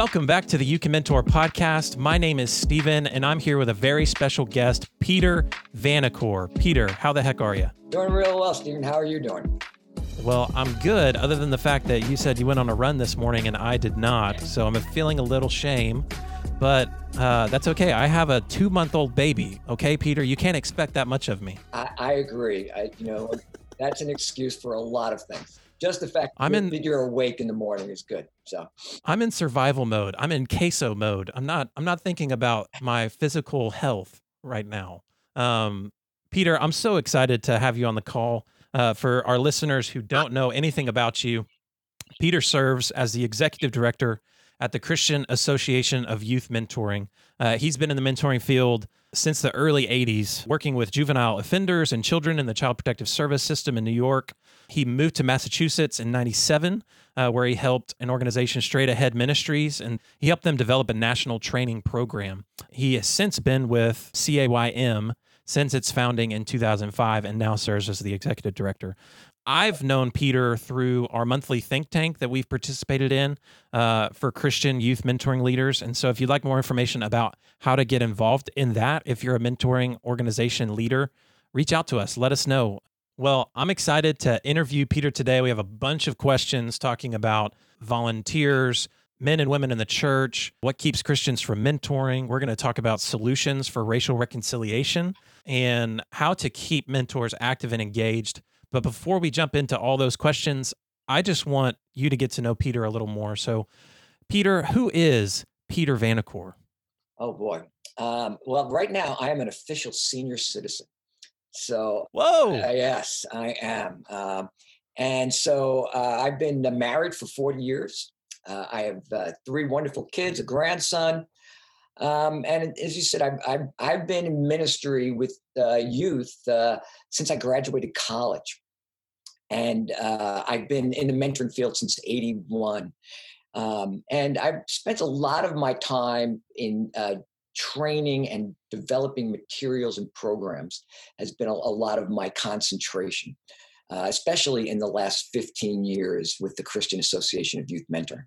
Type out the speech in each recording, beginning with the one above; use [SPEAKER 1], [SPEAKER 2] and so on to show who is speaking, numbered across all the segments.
[SPEAKER 1] Welcome back to the You Can Mentor podcast. My name is Steven, and I'm here with a very special guest, Peter Vanacore. Peter, how the heck are you?
[SPEAKER 2] Doing real well, Steven. How are you doing?
[SPEAKER 1] Well, I'm good, other than the fact that you said you went on a run this morning and I did not. So I'm feeling a little shame, but uh, that's okay. I have a two month old baby. Okay, Peter, you can't expect that much of me.
[SPEAKER 2] I, I agree. I, you know, that's an excuse for a lot of things just the fact I'm in, that you're awake in the morning is good. So
[SPEAKER 1] I'm in survival mode. I'm in queso mode. I'm not. I'm not thinking about my physical health right now. Um, Peter, I'm so excited to have you on the call. Uh, for our listeners who don't know anything about you, Peter serves as the executive director at the Christian Association of Youth Mentoring. Uh, he's been in the mentoring field since the early 80s, working with juvenile offenders and children in the Child Protective Service system in New York. He moved to Massachusetts in 97, uh, where he helped an organization, Straight Ahead Ministries, and he helped them develop a national training program. He has since been with CAYM since its founding in 2005 and now serves as the executive director. I've known Peter through our monthly think tank that we've participated in uh, for Christian youth mentoring leaders. And so, if you'd like more information about how to get involved in that, if you're a mentoring organization leader, reach out to us. Let us know. Well, I'm excited to interview Peter today. We have a bunch of questions talking about volunteers, men and women in the church, what keeps Christians from mentoring. We're going to talk about solutions for racial reconciliation and how to keep mentors active and engaged but before we jump into all those questions, I just want you to get to know Peter a little more. So, Peter, who is Peter Vanacore?
[SPEAKER 2] Oh boy. Um, well, right now I am an official senior citizen. So,
[SPEAKER 1] whoa,
[SPEAKER 2] uh, yes, I am. Um, and so uh, I've been married for 40 years. Uh, I have uh, three wonderful kids, a grandson. Um, and as you said, I've, I've, I've, been in ministry with uh, youth uh, since I graduated college. And uh, I've been in the mentoring field since 81. Um, and I've spent a lot of my time in uh, training and developing materials and programs has been a, a lot of my concentration, uh, especially in the last 15 years with the Christian Association of Youth Mentoring.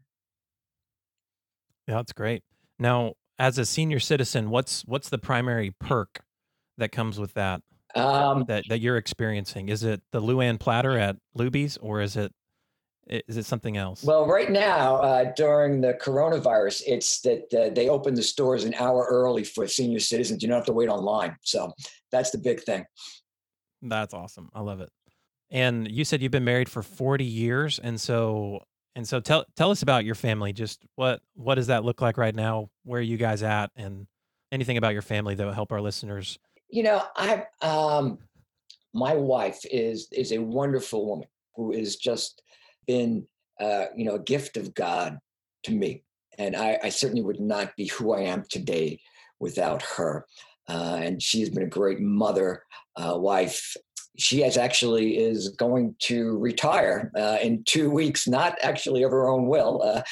[SPEAKER 1] Yeah, that's great. Now, as a senior citizen, what's what's the primary perk that comes with that um, that that you're experiencing? Is it the Luann platter at Luby's, or is it is it something else?
[SPEAKER 2] Well, right now uh, during the coronavirus, it's that uh, they open the stores an hour early for senior citizens. You don't have to wait online, so that's the big thing.
[SPEAKER 1] That's awesome. I love it. And you said you've been married for 40 years, and so and so tell tell us about your family. Just what what does that look like right now? Where are you guys at, and anything about your family that will help our listeners?
[SPEAKER 2] You know, I um, my wife is is a wonderful woman who is just been uh, you know a gift of God to me, and I, I certainly would not be who I am today without her. Uh, and she has been a great mother, uh, wife, she has actually is going to retire uh, in two weeks, not actually of her own will, uh,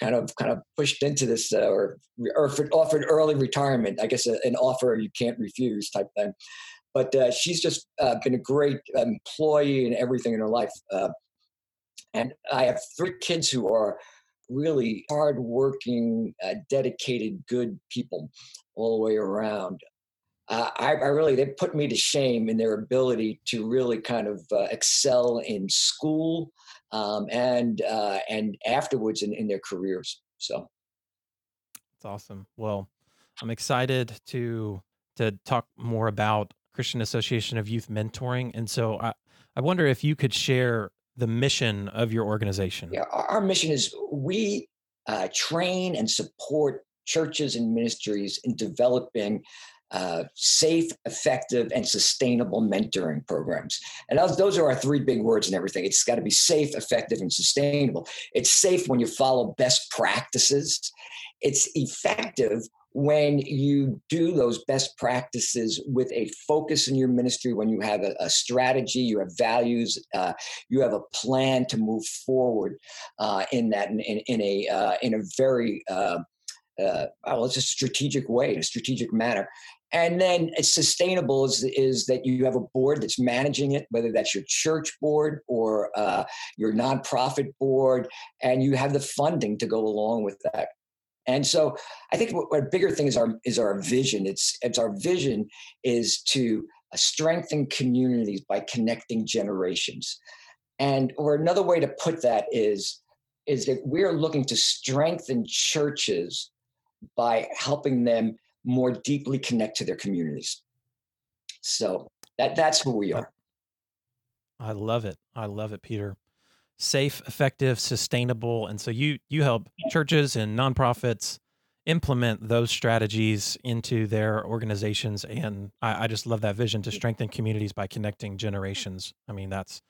[SPEAKER 2] kind of kind of pushed into this uh, or, or offered early retirement. I guess an offer you can't refuse type thing. But uh, she's just uh, been a great employee and everything in her life. Uh, and I have three kids who are really hardworking, dedicated, good people all the way around uh, I, I, really they put me to shame in their ability to really kind of uh, excel in school um, and uh, and afterwards in, in their careers. So
[SPEAKER 1] it's awesome. Well, I'm excited to to talk more about Christian Association of Youth Mentoring, and so I I wonder if you could share the mission of your organization.
[SPEAKER 2] Yeah, our, mission is we uh, train and support churches and ministries in developing uh, safe, effective, and sustainable mentoring programs. And those are our three big words and everything. It's got to be safe, effective, and sustainable. It's safe when you follow best practices. It's effective when you do those best practices with a focus in your ministry, when you have a, a strategy, you have values, uh, you have a plan to move forward uh, in that in, in, a uh, in a very uh, uh, well, it's a strategic way, in a strategic manner. And then it's sustainable is, is that you have a board that's managing it, whether that's your church board or uh, your nonprofit board, and you have the funding to go along with that. And so I think what, what bigger thing is our is our vision. It's it's our vision is to uh, strengthen communities by connecting generations. And or another way to put that is is that we're looking to strengthen churches by helping them more deeply connect to their communities. So that that's who we are.
[SPEAKER 1] I love it. I love it, Peter safe, effective, sustainable. And so you you help churches and nonprofits implement those strategies into their organizations. And I, I just love that vision to strengthen communities by connecting generations. I mean, that's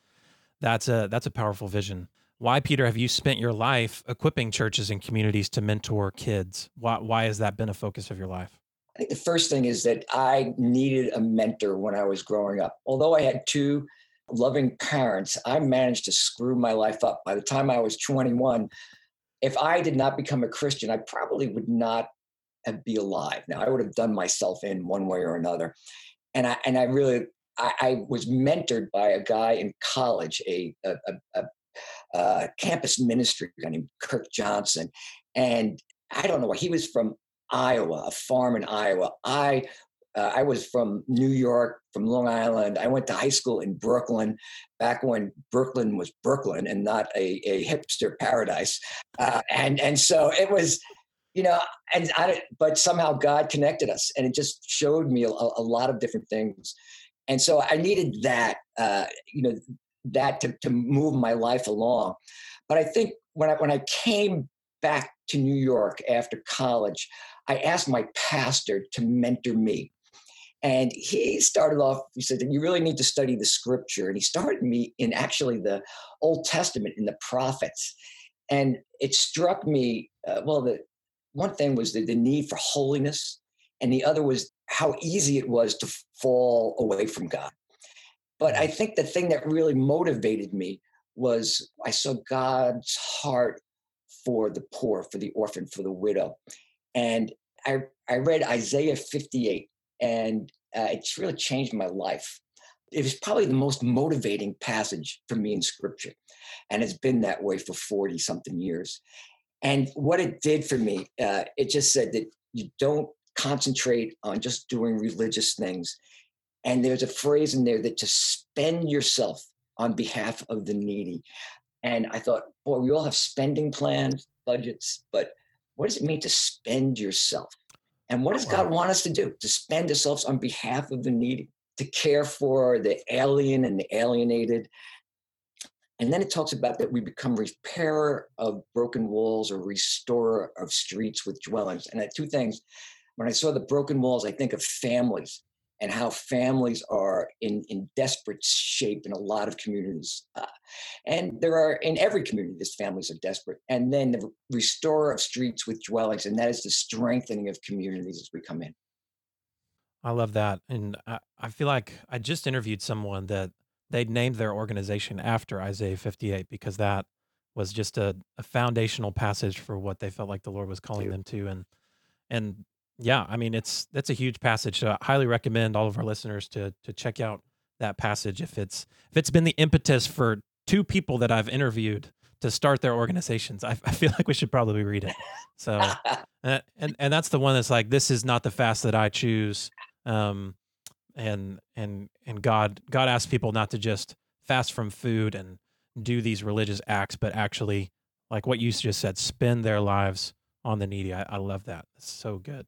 [SPEAKER 1] that's a that's a powerful vision. Why, Peter, have you spent your life equipping churches and communities to mentor kids? Why why has that been a focus of your life?
[SPEAKER 2] I think the first thing is that I needed a mentor when I was growing up. Although I had two loving parents, I managed to screw my life up. By the time I was 21, if I did not become a Christian, I probably would not have be alive. Now I would have done myself in one way or another. And I and I really I, I was mentored by a guy in college, a, a, a, a campus ministry guy named Kirk Johnson. And I don't know why he was from Iowa, a farm in Iowa. I uh, I was from New York, from Long Island. I went to high school in Brooklyn, back when Brooklyn was Brooklyn and not a, a hipster paradise. Uh, and and so it was, you know, and I but somehow God connected us, and it just showed me a, a lot of different things. And so I needed that, uh, you know, that to, to move my life along. But I think when I when I came back to New York after college, I asked my pastor to mentor me. And he started off, he said, you really need to study the scripture. And he started me in actually the Old Testament, in the prophets. And it struck me, uh, well, the one thing was the, the need for holiness, and the other was how easy it was to fall away from God. But I think the thing that really motivated me was I saw God's heart for the poor, for the orphan, for the widow. And I, I read Isaiah 58 and uh, it's really changed my life. It was probably the most motivating passage for me in scripture. And it's been that way for 40 something years. And what it did for me, uh, it just said that you don't concentrate on just doing religious things. And there's a phrase in there that to spend yourself on behalf of the needy. And I thought, boy, we all have spending plans, budgets, but what does it mean to spend yourself? And what does wow. God want us to do? To spend ourselves on behalf of the needy, to care for the alien and the alienated. And then it talks about that we become repairer of broken walls or restorer of streets with dwellings. And I, two things. When I saw the broken walls, I think of families and how families are in, in desperate shape in a lot of communities. Uh, and there are, in every community, these families are desperate. And then the restorer of streets with dwellings, and that is the strengthening of communities as we come in.
[SPEAKER 1] I love that. And I, I feel like I just interviewed someone that they'd named their organization after Isaiah 58 because that was just a, a foundational passage for what they felt like the Lord was calling them to. And and yeah, I mean it's that's a huge passage. So I highly recommend all of our listeners to to check out that passage if it's if it's been the impetus for two people that I've interviewed to start their organizations. I, I feel like we should probably read it. So and, and and that's the one that's like this is not the fast that I choose. Um and and and God God asks people not to just fast from food and do these religious acts, but actually like what you just said, spend their lives on the needy. I, I love that. It's so good.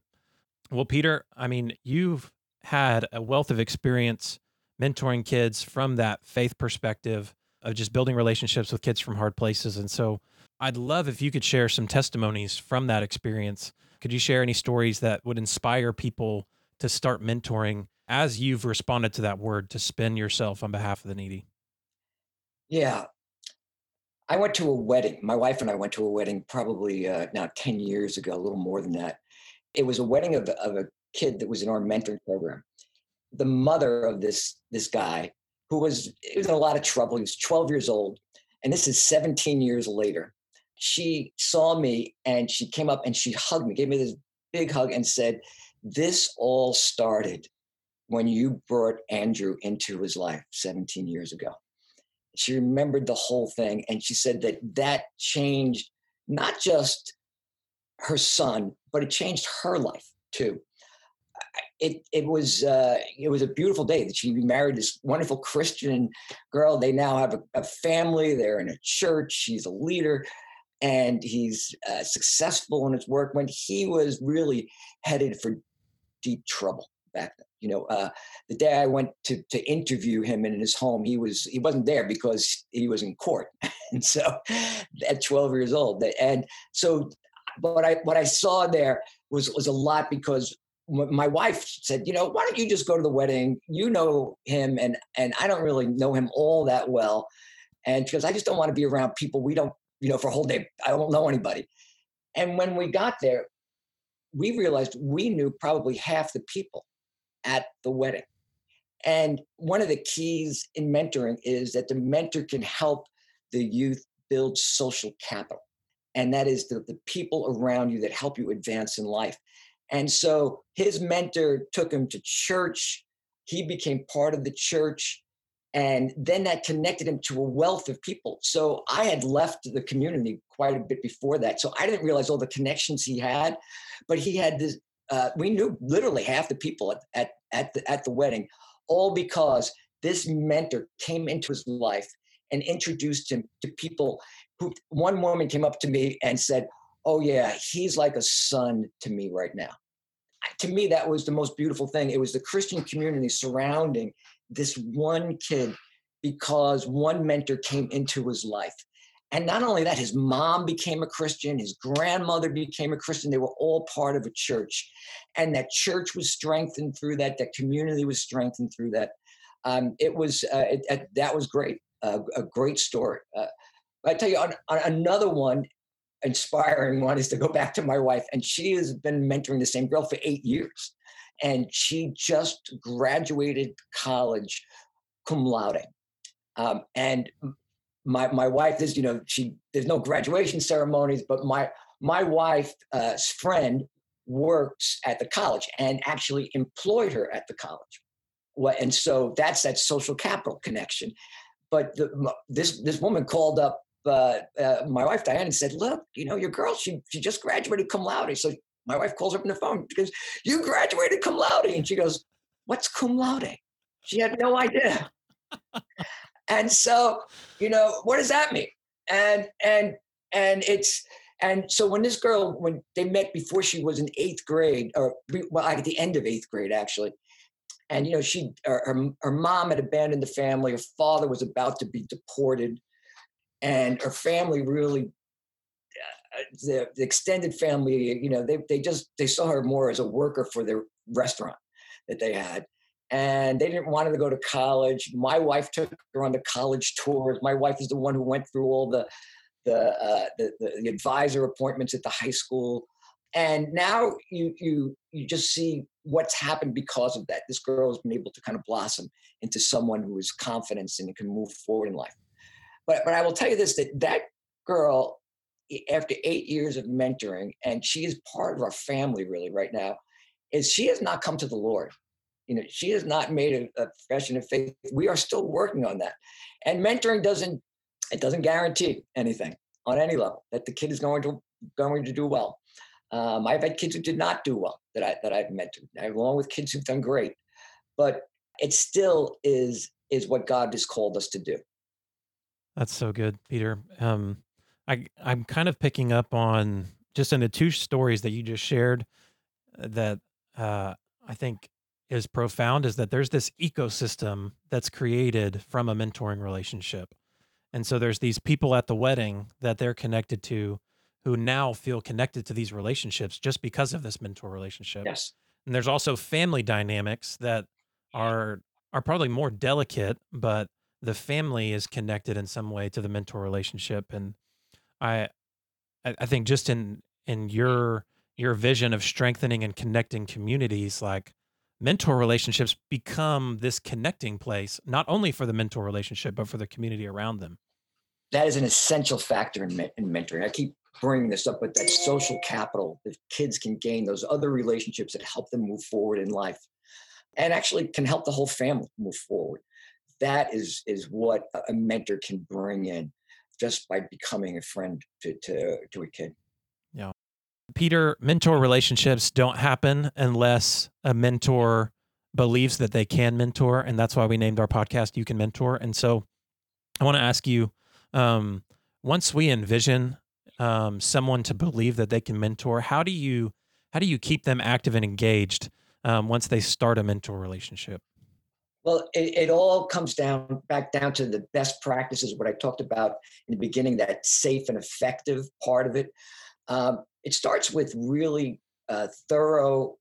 [SPEAKER 1] Well, Peter, I mean, you've had a wealth of experience mentoring kids from that faith perspective of just building relationships with kids from hard places. And so I'd love if you could share some testimonies from that experience. Could you share any stories that would inspire people to start mentoring as you've responded to that word to spend yourself on behalf of the needy?
[SPEAKER 2] Yeah. I went to a wedding. My wife and I went to a wedding probably uh, now 10 years ago, a little more than that It was a wedding of, of a kid that was in our mentoring program. The mother of this this guy, who was, was in a lot of trouble, he was 12 years old, and this is 17 years later. She saw me and she came up and she hugged me, gave me this big hug, and said, "This all started when you brought Andrew into his life 17 years ago." She remembered the whole thing, and she said that that changed not just her son, but it changed her life too. It it was uh, it was a beautiful day that she married this wonderful Christian girl. They now have a, a family. They're in a church. She's a leader, and he's uh, successful in his work. When he was really headed for deep trouble back then, you know, uh, the day I went to to interview him in his home, he was he wasn't there because he was in court, and so at 12 years old, and so what I what I saw there was was a lot because my wife said, you know, why don't you just go to the wedding? You know him, and and I don't really know him all that well, and because I just don't want to be around people we don't, you know, for a whole day. I don't know anybody. And when we got there, we realized we knew probably half the people at the wedding. And one of the keys in mentoring is that the mentor can help the youth build social capital and that is the, the people around you that help you advance in life. And so his mentor took him to church. He became part of the church. And then that connected him to a wealth of people. So I had left the community quite a bit before that. So I didn't realize all the connections he had, but he had this. Uh, we knew literally half the people at, at, at, the, at the wedding, all because this mentor came into his life and introduced him to people who one woman came up to me and said, "Oh yeah, he's like a son to me right now." To me, that was the most beautiful thing. It was the Christian community surrounding this one kid because one mentor came into his life. And not only that, his mom became a Christian, his grandmother became a Christian. They were all part of a church. And that church was strengthened through that, that community was strengthened through that. Um, it was, uh, it, it, that was great, uh, a great story. Uh, I tell you, on, on another one, inspiring one is to go back to my wife, and she has been mentoring the same girl for eight years, and she just graduated college cum laude, um, and my my wife is you know she there's no graduation ceremonies, but my my wife's uh, friend works at the college and actually employed her at the college. And so that's that social capital connection. But the, this this woman called up but uh, my wife Diane said, "Look, you know, your girl, she she just graduated cum laude." So my wife calls her on the phone because you graduated cum laude, and she goes, "What's cum laude?" She had no idea. and so, you know, what does that mean? And and and it's and so when this girl, when they met before she was in eighth grade, or well, at the end of eighth grade actually, and you know, she her, her mom had abandoned the family. Her father was about to be deported and her family really uh, the, the, extended family you know they, they just they saw her more as a worker for their restaurant that they had and they didn't want her to go to college. My wife took her on the college tours. My wife is the one who went through all the the, uh, the, the, the advisor appointments at the high school and now you you you just see what's happened because of that. This girl has been able to kind of blossom into someone who is confident and can move forward in life but but I will tell you this: that that girl, after eight years of mentoring, and she is part of our family really right now, is she has not come to the Lord. You know, she has not made a, a profession of faith. We are still working on that, and mentoring doesn't it doesn't guarantee anything on any level that the kid is going to going to do well. Um, I've had kids who did not do well that I that I've mentored, along with kids who've done great, but it still is is what God has called us to do.
[SPEAKER 1] That's so good, Peter. Um, I I'm kind of picking up on just in the two stories that you just shared uh, that uh, I think is profound is that there's this ecosystem that's created from a mentoring relationship. And so there's these people at the wedding that they're connected to who now feel connected to these relationships just because of this mentor relationship.
[SPEAKER 2] Yes.
[SPEAKER 1] And there's also family dynamics that are are probably more delicate, but the family is connected in some way to the mentor relationship and i i think just in in your your vision of strengthening and connecting communities, like mentor relationships become this connecting place, not only for the mentor relationship, but for the community around them.
[SPEAKER 2] That is an essential factor in, in mentoring. I keep bringing this up, but that social capital that kids can gain, those other relationships that help them move forward in life and actually can help the whole family move forward. That is, is what a mentor can bring in just by becoming a friend to, to, to a kid.
[SPEAKER 1] Yeah. Peter, mentor relationships don't happen unless a mentor believes that they can mentor. And that's why we named our podcast You Can Mentor. And so I want to ask you um, once we envision um, someone to believe that they can mentor, how do you how do you keep them active and engaged um, once they start a mentor relationship?
[SPEAKER 2] Well, it, it, all comes down back down to the best practices, what I talked about in the beginning, that safe and effective part of it. Um, it starts with really uh, thorough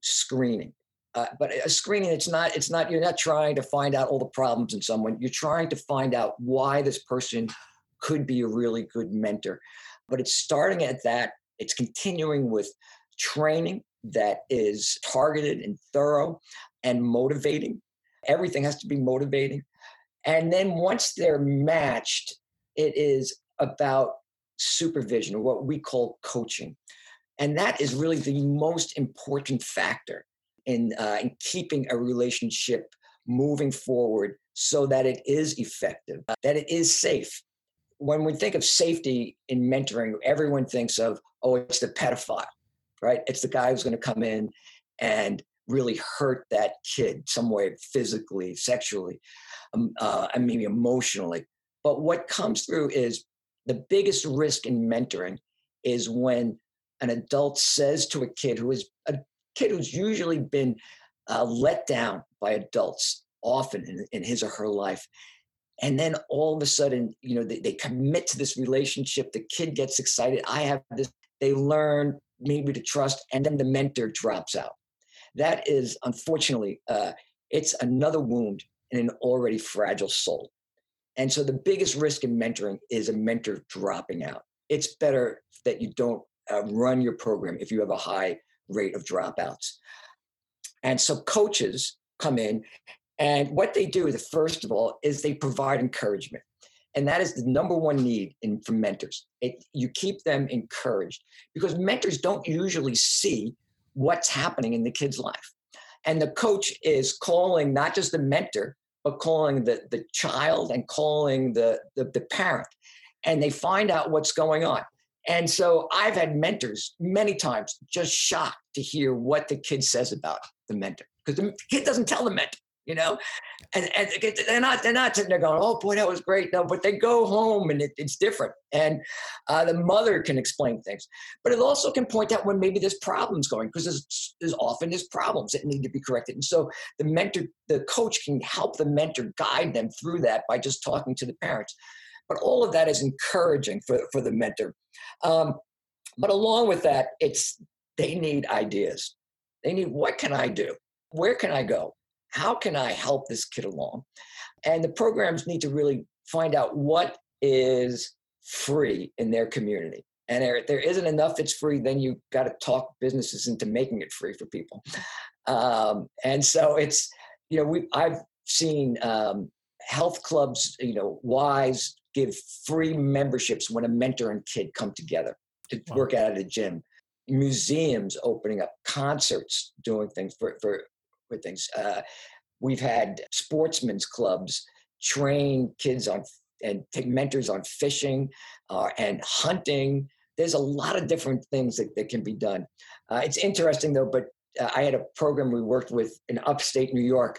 [SPEAKER 2] screening. Uh, but a screening, it's not, it's not, you're not trying to find out all the problems in someone. You're trying to find out why this person could be a really good mentor. But it's starting at that, it's continuing with training that is targeted and thorough and motivating. Everything has to be motivating. And then once they're matched, it is about supervision, or what we call coaching. And that is really the most important factor in, uh, in keeping a relationship moving forward so that it is effective, uh, that it is safe. When we think of safety in mentoring, everyone thinks of, oh, it's the pedophile, right? It's the guy who's going to come in and really hurt that kid some way physically, sexually, um, uh, and maybe emotionally. But what comes through is the biggest risk in mentoring is when an adult says to a kid who is a kid who's usually been uh, let down by adults often in, in, his or her life and then all of a sudden you know they, they commit to this relationship the kid gets excited i have this they learn maybe to trust and then the mentor drops out that is unfortunately uh, it's another wound in an already fragile soul and so the biggest risk in mentoring is a mentor dropping out. It's better that you don't uh, run your program if you have a high rate of dropouts. And so coaches come in, and what they do, is, first of all, is they provide encouragement. And that is the number one need in, for mentors. It, you keep them encouraged because mentors don't usually see what's happening in the kid's life. And the coach is calling not just the mentor, but calling the, the child and calling the, the, the parent. And they find out what's going on. And so I've had mentors many times just shocked to hear what the kid says about the mentor because the kid doesn't tell the mentor you know? And, and they're not they're not sitting there going oh boy that was great. No but they go home and it, it's different. And uh, the mother can explain things but it also can point out when maybe there's problems going because there's, there's often there's problems that need to be corrected. And so the mentor the coach can help the mentor guide them through that by just talking to the parents. But all of that is encouraging for, for the mentor. Um, but along with that it's they need ideas. They need what can i do? Where can i go how can I help this kid along? And the programs need to really find out what is free in their community. And there, there isn't enough that's free, then you got to talk businesses into making it free for people. Um, and so it's, you know, we I've seen um, health clubs, you know, Y's give free memberships when a mentor and kid come together to wow. work out at a gym. Museums opening up, concerts doing things for, for things. Uh, we've had sportsmen's clubs train kids on and take mentors on fishing uh, and hunting. There's a lot of different things that, that can be done. Uh, it's interesting though, but uh, I had a program we worked with in upstate New York.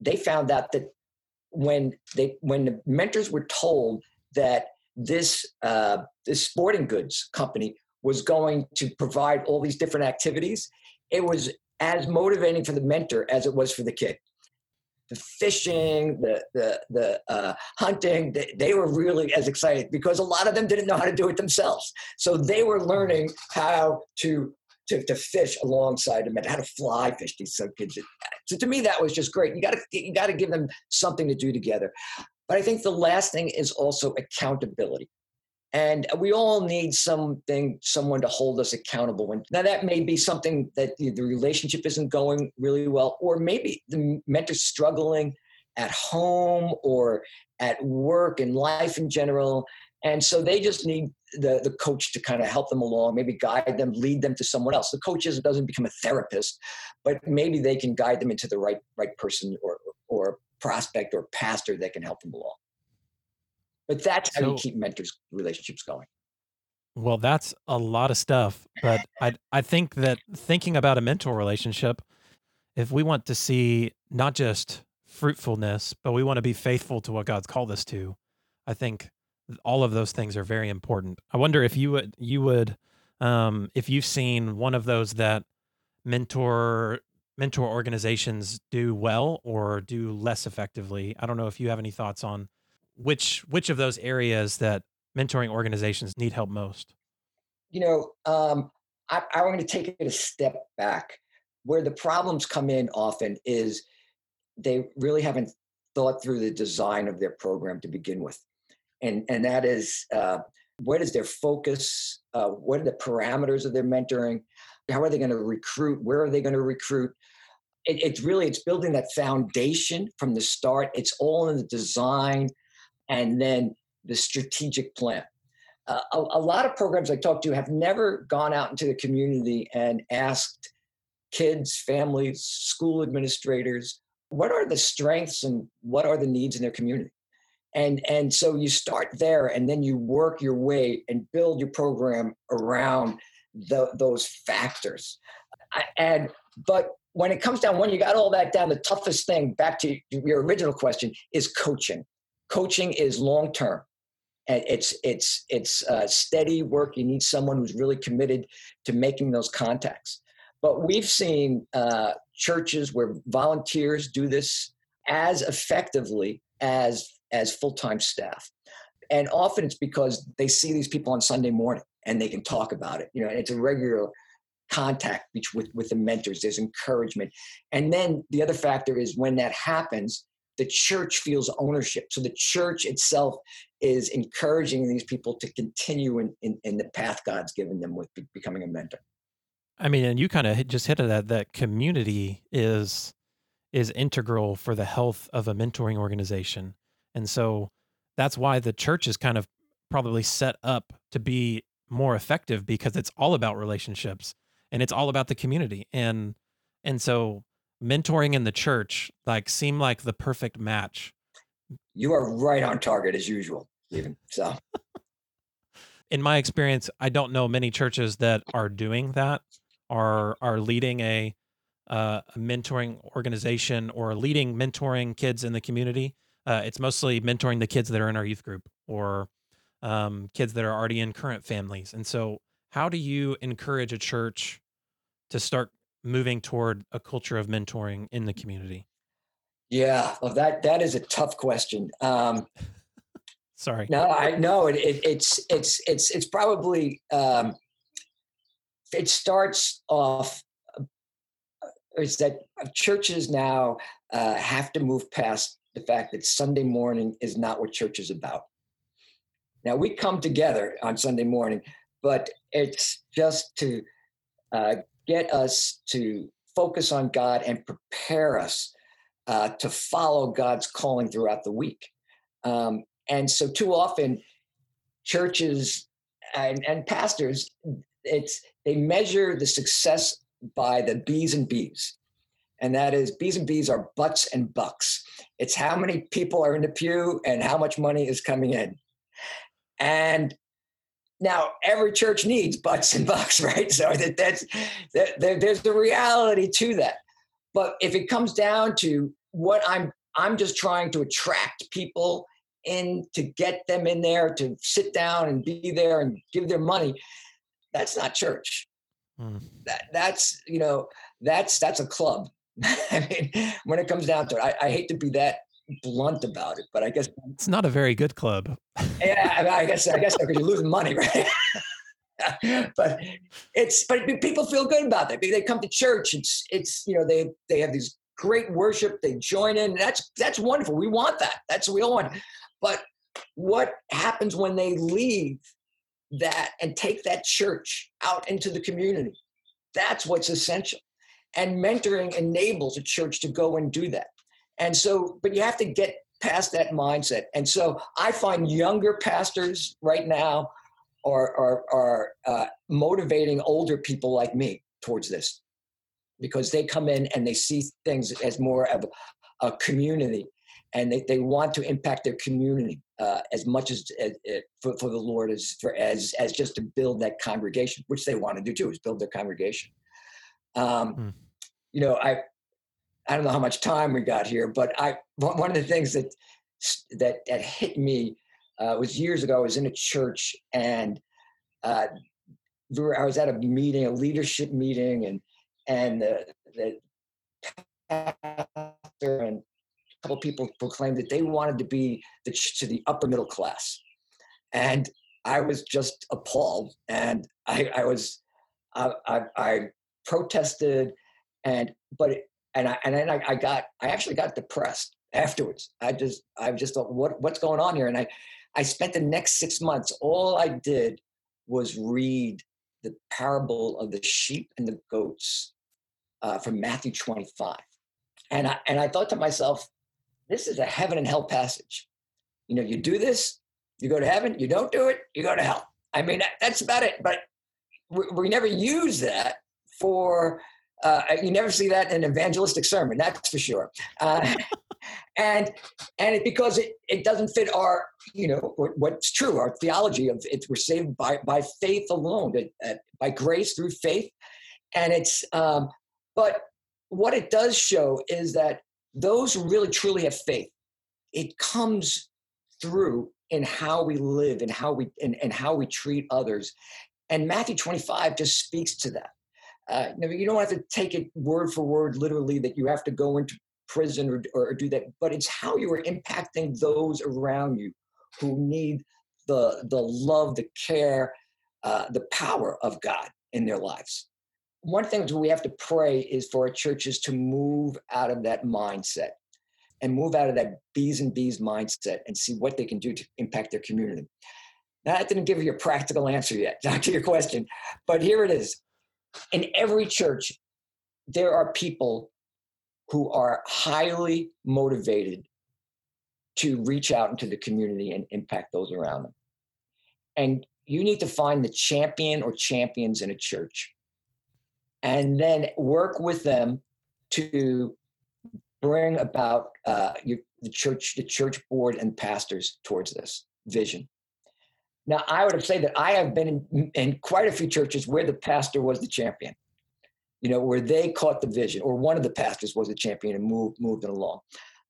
[SPEAKER 2] They found out that when they when the mentors were told that this uh, this sporting goods company was going to provide all these different activities, it was as motivating for the mentor as it was for the kid. The fishing, the the the uh, hunting, they, they were really as excited because a lot of them didn't know how to do it themselves. So they were learning how to to, to fish alongside them and how to fly fish these kids. So to me, that was just great. You got to you got to give them something to do together. But I think the last thing is also accountability. And we all need something, someone to hold us accountable. When now that may be something that the, relationship isn't going really well, or maybe the mentor's struggling at home or at work and life in general. And so they just need the, the coach to kind of help them along, maybe guide them, lead them to someone else. The coach is, doesn't become a therapist, but maybe they can guide them into the right right person or or prospect or pastor that can help them along. But that's how so, you keep mentors relationships going.
[SPEAKER 1] Well, that's a lot of stuff, but I I think that thinking about a mentor relationship, if we want to see not just fruitfulness, but we want to be faithful to what God's called us to, I think all of those things are very important. I wonder if you would you would um, if you've seen one of those that mentor mentor organizations do well or do less effectively. I don't know if you have any thoughts on which which of those areas that mentoring organizations need help most.
[SPEAKER 2] You know, um, I, I'm going to take it a step back. Where the problems come in often is they really haven't thought through the design of their program to begin with and and that is uh, what is their focus? Uh, what are the parameters of their mentoring? How are they going to recruit? Where are they going to recruit? It, it's really it's building that foundation from the start. It's all in the design, and then the strategic plan. Uh, a, a, lot of programs I talk to have never gone out into the community and asked kids, families, school administrators, what are the strengths and what are the needs in their community? and and so you start there and then you work your way and build your program around the, those factors and but when it comes down when you got all that down the toughest thing back to your original question is coaching coaching is long term and it's it's it's uh, steady work. You need someone who's really committed to making those contacts. But we've seen uh, churches where volunteers do this as effectively as as full-time staff. And often it's because they see these people on sunday morning and they can talk about it you know it's a regular contact with, with the mentors. There's encouragement. And then the other factor is when that happens the church feels ownership. So the church itself is encouraging these people to continue in, in, in the path god's given them with becoming a mentor.
[SPEAKER 1] I mean and you kind of just hit at that that community is is integral for the health of a mentoring organization. And so that's why the church is kind of probably set up to be more effective because it's all about relationships and it's all about the community. And and so mentoring in the church like seem like the perfect match.
[SPEAKER 2] You are right on target as usual, Steven. So
[SPEAKER 1] in my experience, I don't know many churches that are doing that, are are leading a uh, a mentoring organization or leading mentoring kids in the community uh, it's mostly mentoring the kids that are in our youth group or um, kids that are already in current families. And so, how do you encourage a church to start moving toward a culture of mentoring in the community?
[SPEAKER 2] Yeah, well, that that is a tough question. Um,
[SPEAKER 1] Sorry.
[SPEAKER 2] No, I know it, it, it's it's it's it's probably um, it starts off uh, is that churches now uh, have to move past the fact that Sunday morning is not what church is about. Now, we come together on Sunday morning, but it's just to uh, get us to focus on God and prepare us uh, to follow God's calling throughout the week. Um, and so, too often, churches and, and pastors, it's they measure the success by the B's and B's and that is B's and B's are butts and bucks. It's how many people are in the pew and how much money is coming in. And now every church needs butts and bucks, right? So that, that's that, there, there's the reality to that. But if it comes down to what I'm, I'm just trying to attract people in to get them in there to sit down and be there and give their money. That's not church. Mm. That that's you know that's that's a club I mean, when it comes down to it, I, I, hate to be that blunt about it, but I guess
[SPEAKER 1] it's not a very good club.
[SPEAKER 2] yeah, I, guess I guess because you're losing money, right? but it's but people feel good about that. They come to church. It's it's you know they they have these great worship. They join in. That's that's wonderful. We want that. That's what we all want. But what happens when they leave that and take that church out into the community. That's what's essential. And mentoring enables a church to go and do that. And so, but you have to get past that mindset. And so I find younger pastors right now are, are, are uh, motivating older people like me towards this because they come in and they see things as more of a, community and they, they want to impact their community uh, as much as, as, as for, for, the Lord as for as as just to build that congregation, which they want to do too, is build their congregation. Um, hmm. You know, I I don't know how much time we got here, but I one of the things that that that hit me uh, was years ago. I was in a church and uh, I was at a meeting, a leadership meeting, and and the, the pastor and a couple people proclaimed that they wanted to be the, to the upper middle class, and I was just appalled, and I, I was I, I, I protested, and but and I and then I, I got I actually got depressed afterwards. I just I just thought what what's going on here, and I I spent the next six months. All I did was read the parable of the sheep and the goats uh, from Matthew 25, and I and I thought to myself, this is a heaven and hell passage. You know, you do this, you go to heaven. You don't do it, you go to hell. I mean, that's about it. But we, we never use that for uh, you never see that in an evangelistic sermon, that's for sure. Uh, and and it, because it, it doesn't fit our you know what's true our theology of it we're saved by by faith alone uh, by grace through faith. And it's um, but what it does show is that those who really truly have faith it comes through in how we live and how we and, and how we treat others. And matthew 25 just speaks to that uh, you don't have to take it word for word, literally, that you have to go into prison or, or do that, but it's how you are impacting those around you who need the, the love, the care, uh, the power of God in their lives. One thing we have to pray is for our churches to move out of that mindset and move out of that B's and B's mindset and see what they can do to impact their community. Now, didn't give you a practical answer yet to your question, but here it is in every church, there are people who are highly motivated to reach out into the community and impact those around them. And you need to find the champion or champions in a church and then work with them to bring about uh, your, the church, the church board and pastors towards this vision. Now, I would say that I have been in, in, quite a few churches where the pastor was the champion, you know, where they caught the vision, or one of the pastors was the champion and moved moved it along.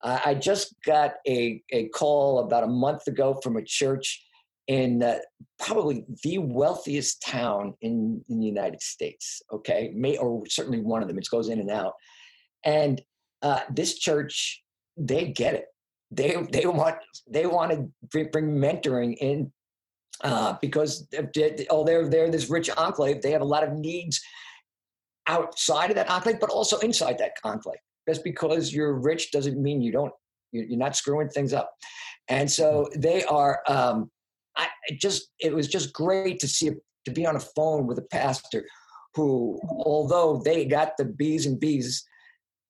[SPEAKER 2] Uh, I just got a, a call about a month ago from a church in uh, probably the wealthiest town in, in the United States, okay, May, or certainly one of them. It goes in and out. And uh, this church, they get it. They, they want they want to bring mentoring in uh, because oh, they're they're this rich enclave. They have a lot of needs outside of that enclave, but also inside that enclave. Just because you're rich doesn't mean you don't you're not screwing things up. And so they are. Um, I just it was just great to see to be on a phone with a pastor who, although they got the B's and B's,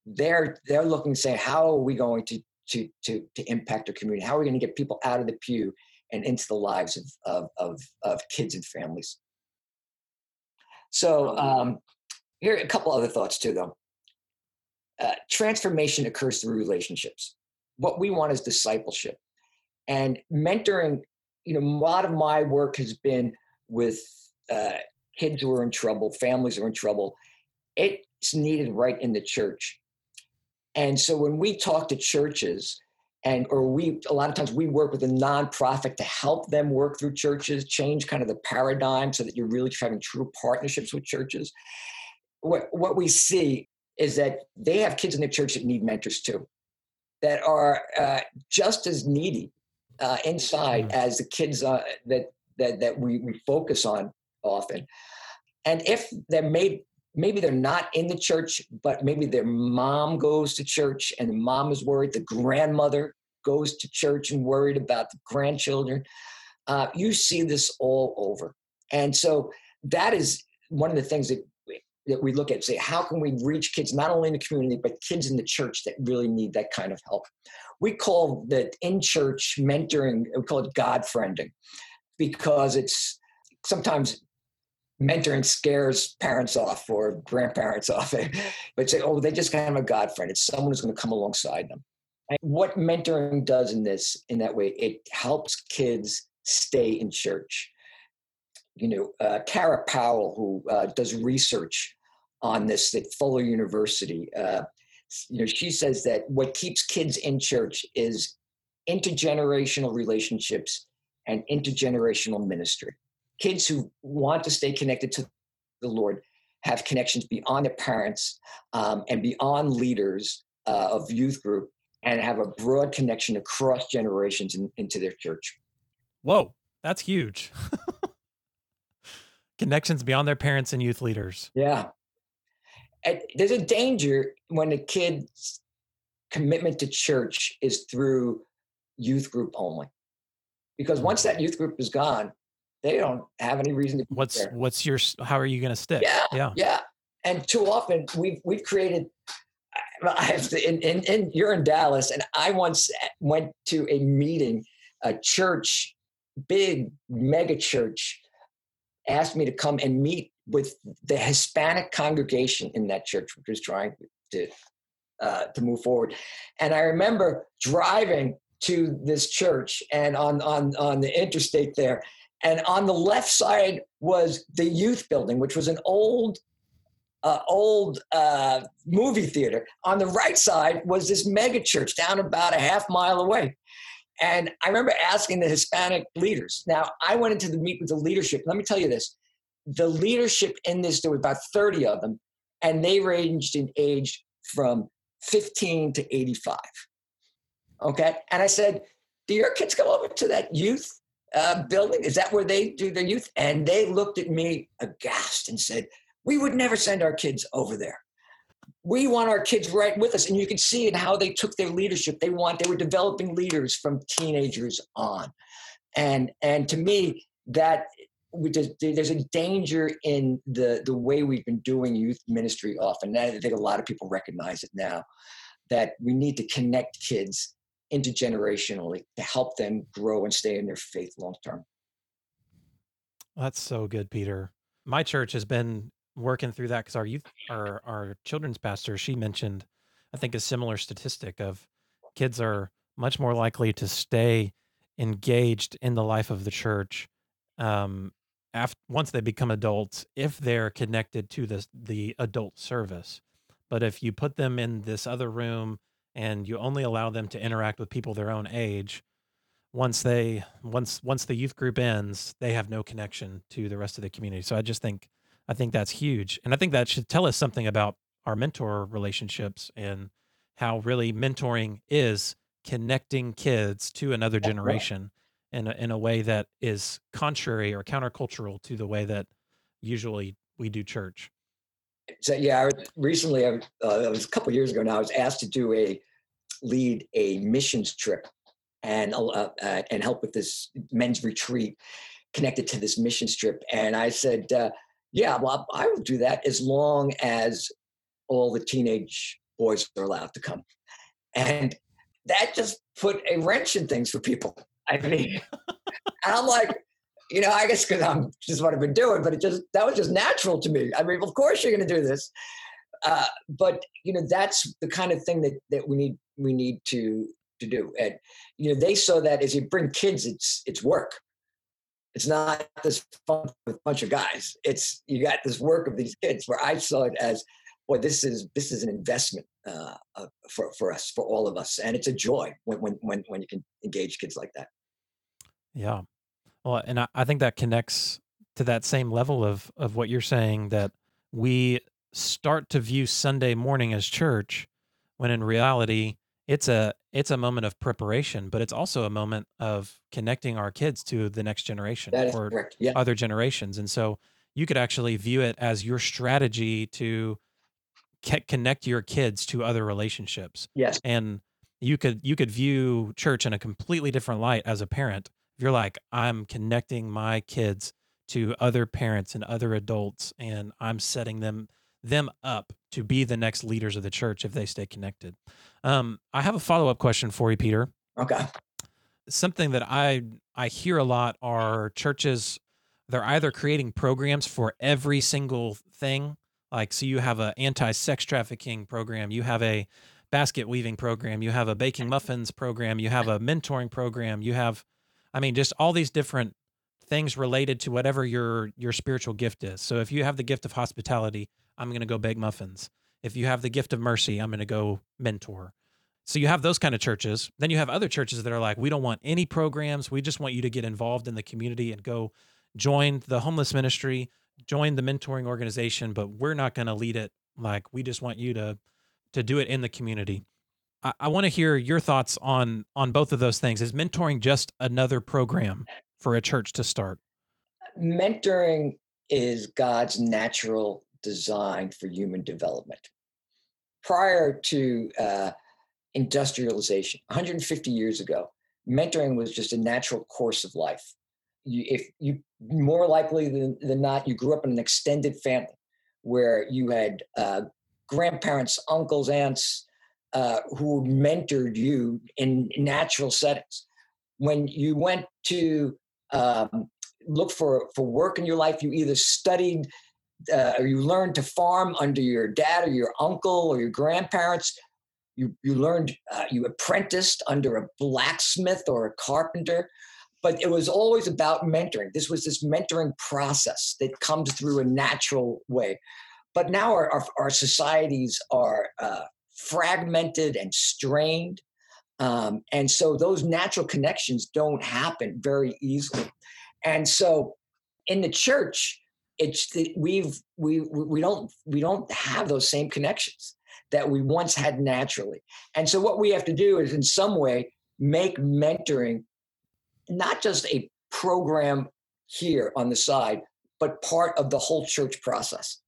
[SPEAKER 2] they're they're looking saying, how are we going to to to to impact our community? How are we going to get people out of the pew and into the lives of, of, of, of kids and families. So um, here are a couple other thoughts too, though. Uh, transformation occurs through relationships. What we want is discipleship, and mentoring. You know, a lot of my work has been with uh, kids who are in trouble, families who are in trouble. It's needed right in the church, and so when we talk to churches, and or we a lot of times we work with a nonprofit to help them work through churches change kind of the paradigm so that you're really having true partnerships with churches what what we see is that they have kids in their church that need mentors too that are uh, just as needy uh, inside mm. as the kids uh, that that that we, we focus on often and if they're made maybe they're not in the church, but maybe their mom goes to church and the mom is worried. The grandmother goes to church and worried about the grandchildren. Uh, you see this all over. And so that is one of the things that that we look at say how can we reach kids not only in the community but kids in the church that really need that kind of help we call that in church mentoring we call it god friending because it's sometimes mentoring scares parents off or grandparents off but say oh they just kind of a god friend it's someone who's going to come alongside them. And what mentoring does in this in that way it helps kids stay in church. You know, uh, Kara Powell, who uh, does research on this at Fuller University, uh, you know, she says that what keeps kids in church is intergenerational relationships and intergenerational ministry. Kids who want to stay connected to the Lord have connections beyond their parents um, and beyond leaders uh, of youth group and have a broad connection across generations in, into their church.
[SPEAKER 1] Whoa, that's huge. connections beyond their parents and youth leaders.
[SPEAKER 2] Yeah. And there's a danger when a kid's commitment to church is through youth group only. Because once that youth group is gone, they don't have any reason to
[SPEAKER 1] what's
[SPEAKER 2] there.
[SPEAKER 1] what's your how are you going to stick
[SPEAKER 2] yeah yeah yeah and too often we've we've created I have to, in, in, you're in Dallas, and I once went to a meeting, a church, big mega church asked me to come and meet with the Hispanic congregation in that church, which was trying to uh, to move forward. And I remember driving to this church and on on on the interstate there, and on the left side was the youth building, which was an old uh, old uh, movie theater. On the right side was this mega church down about a half mile away. And I remember asking the Hispanic leaders. Now, I went into the meet with the leadership. Let me tell you this the leadership in this, there were about 30 of them, and they ranged in age from 15 to 85. Okay. And I said, Do your kids go over to that youth uh, building? Is that where they do their youth? And they looked at me aghast and said, We would never send our kids over there. We want our kids right with us. And you can see in how they took their leadership. They want they were developing leaders from teenagers on. And and to me that there's a danger in the the way we've been doing youth ministry often. I think a lot of people recognize it now that we need to connect kids intergenerationally to help them grow and stay in their faith long term
[SPEAKER 1] that's so good peter my church has been working through that because our youth, our our children's pastor, she mentioned, I think, a similar statistic of kids are much more likely to stay engaged in the life of the church um, after once they become adults if they're connected to the the adult service. But if you put them in this other room and you only allow them to interact with people their own age, once they once once the youth group ends, they have no connection to the rest of the community. So I just think I think that's huge. And I think that should tell us something about our mentor relationships and how really mentoring is connecting kids to another generation in a, in a way that is contrary or countercultural to the way that usually we do church.
[SPEAKER 2] So yeah, recently, I, uh, it was a couple years ago now. I was asked to do a lead a missions trip and uh, uh, and help with this men's retreat connected to this missions trip. And I said, uh, yeah, well, I will do that as long as all the teenage boys are allowed to come. And that just put a wrench in things for people. I mean, I'm like, you know, I guess because I'm just what I've been doing, but it just that was just natural to me. I mean, of course you're going to do this, uh, but you know, that's the kind of thing that that we need we need to to do. And you know, they saw that as you bring kids, it's it's work. It's not this fun with a bunch of guys. It's you got this work of these kids where I saw it as, boy, this is this is an investment uh, uh, for for us, for all of us, and it's a joy when when when when you can engage kids like that.
[SPEAKER 1] Yeah, well, and I, I think that connects to that same level of of what you're saying that we start to view Sunday morning as church, when in reality it's a it's a moment of preparation, but it's also a moment of connecting our kids to the next generation
[SPEAKER 2] or. Yeah.
[SPEAKER 1] other generations. And so you could actually view it as your strategy to connect your kids to other relationships.
[SPEAKER 2] Yes.
[SPEAKER 1] And you could you could view church in a completely different light as a parent. If you're like, I'm connecting my kids to other parents and other adults, and I'm setting them them up to be the next leaders of the church if they stay connected. Um, I have a follow up question for you, Peter.
[SPEAKER 2] Okay.
[SPEAKER 1] Something that I I hear a lot are churches. They're either creating programs for every single thing, like so you have an anti sex trafficking program, you have a basket weaving program, you have a baking muffins program, you have a mentoring program, you have, I mean, just all these different things related to whatever your your spiritual gift is. So if you have the gift of hospitality, I'm going to go bake muffins. If you have the gift of mercy, I'm going to go mentor. So you have those kind of churches. Then you have other churches that are like, we don't want any programs. We just want you to get involved in the community and go join the homeless ministry, join the mentoring organization, but we're not going to lead it. Like we just want you to to do it in the community. I, I want to hear your thoughts on on both of those things. Is mentoring just another program for a church to start?
[SPEAKER 2] Mentoring is God's natural design for human development. Prior to uh, industrialization, 150 years ago, mentoring was just a natural course of life. You, if you more likely than, than not, you grew up in an extended family where you had uh, grandparents, uncles, aunts uh, who mentored you in natural settings. When you went to um, look for, for work in your life, you either studied uh, or you learned to farm under your dad or your uncle or your grandparents. You, you learned, uh, you apprenticed under a blacksmith or a carpenter, but it was always about mentoring. This was this mentoring process that comes through a natural way. But now our, our, our societies are uh, fragmented and strained. Um, and so those natural connections don't happen very easily. And so in the church, it's the, we've we we don't we don't have those same connections that we once had naturally and so what we have to do is in some way make mentoring not just a program here on the side but part of the whole church process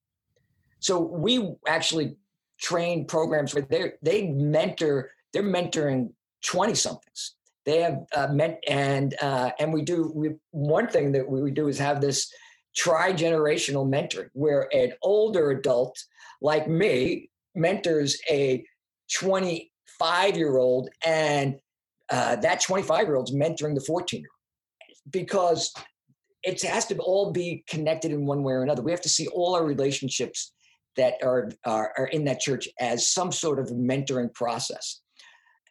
[SPEAKER 2] so we actually train programs where they they mentor they're mentoring 20 somethings they have uh, meant and uh, and we do we, one thing that we do is have this tri-generational mentoring where an older adult like me mentors a 25 year old and uh, that 25 year old is mentoring the 14 year old because it has to all be connected in one way or another. We have to see all our relationships that are, are, are in that church as some sort of mentoring process.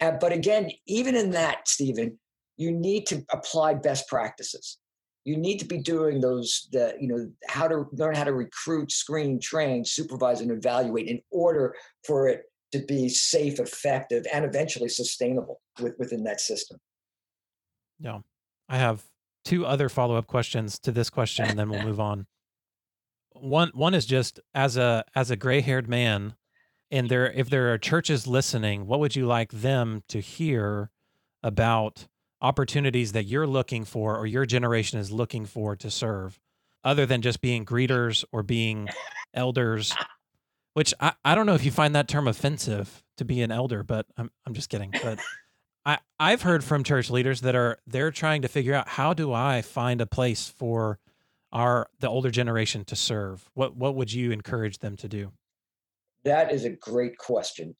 [SPEAKER 2] Uh, but again even in that Steven you need to apply best practices. You need to be doing those the you know how to learn how to recruit screen train supervise and evaluate in order for it to be safe effective and eventually sustainable with, within that system.
[SPEAKER 1] Yeah. I have two other follow-up questions to this question and then we'll move on one one is just as a as a gray-haired man and there if there are churches listening what would you like them to hear about opportunities that you're looking for or your generation is looking for to serve other than just being greeters or being elders? Which I, I don't know if you find that term offensive to be an elder but i'm, I'm just kidding. But I, i've heard from church leaders that are they're trying to figure out how do i find a place for our the older generation to serve what what would you encourage them to do
[SPEAKER 2] that is a great question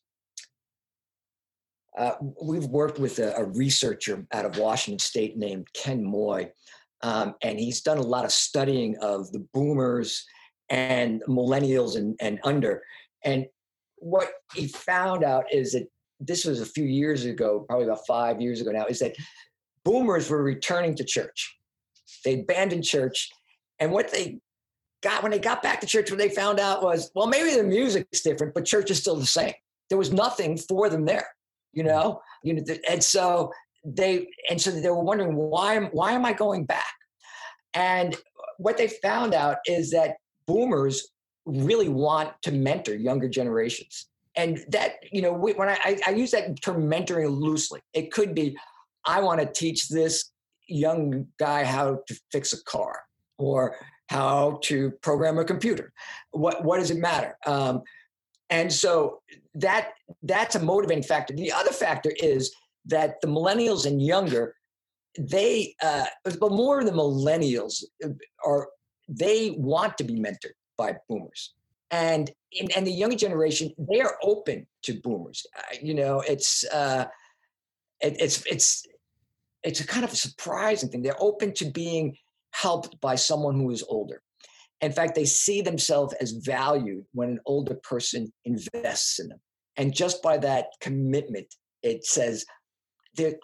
[SPEAKER 2] uh, we've worked with a, a, researcher out of Washington State named Ken Moy, um, and he's done a lot of studying of the boomers and millennials and, and under. And what he found out is that this was a few years ago, probably about five years ago now, is that boomers were returning to church. They abandoned church. And what they got when they got back to church, what they found out was, well, maybe the music's different, but church is still the same. There was nothing for them there you mm-hmm. know, you know, and so they and so they were wondering why am why am I going back? And what they found out is that boomers really want to mentor younger generations. And that, you know, when I, I use that term mentoring loosely, it could be, I want to teach this young guy how to fix a car or how to program a computer. What, what does it matter? Um, and so that that's a motivating factor. The other factor is that the millennials and younger, they uh, but more of the millennials uh, are they want to be mentored by boomers and and the younger generation they are open to boomers uh, you know it's uh it, it's it's it's a kind of a surprising thing they're open to being helped by someone who is older in fact they see themselves as valued when an older person invests in them and just by that commitment it says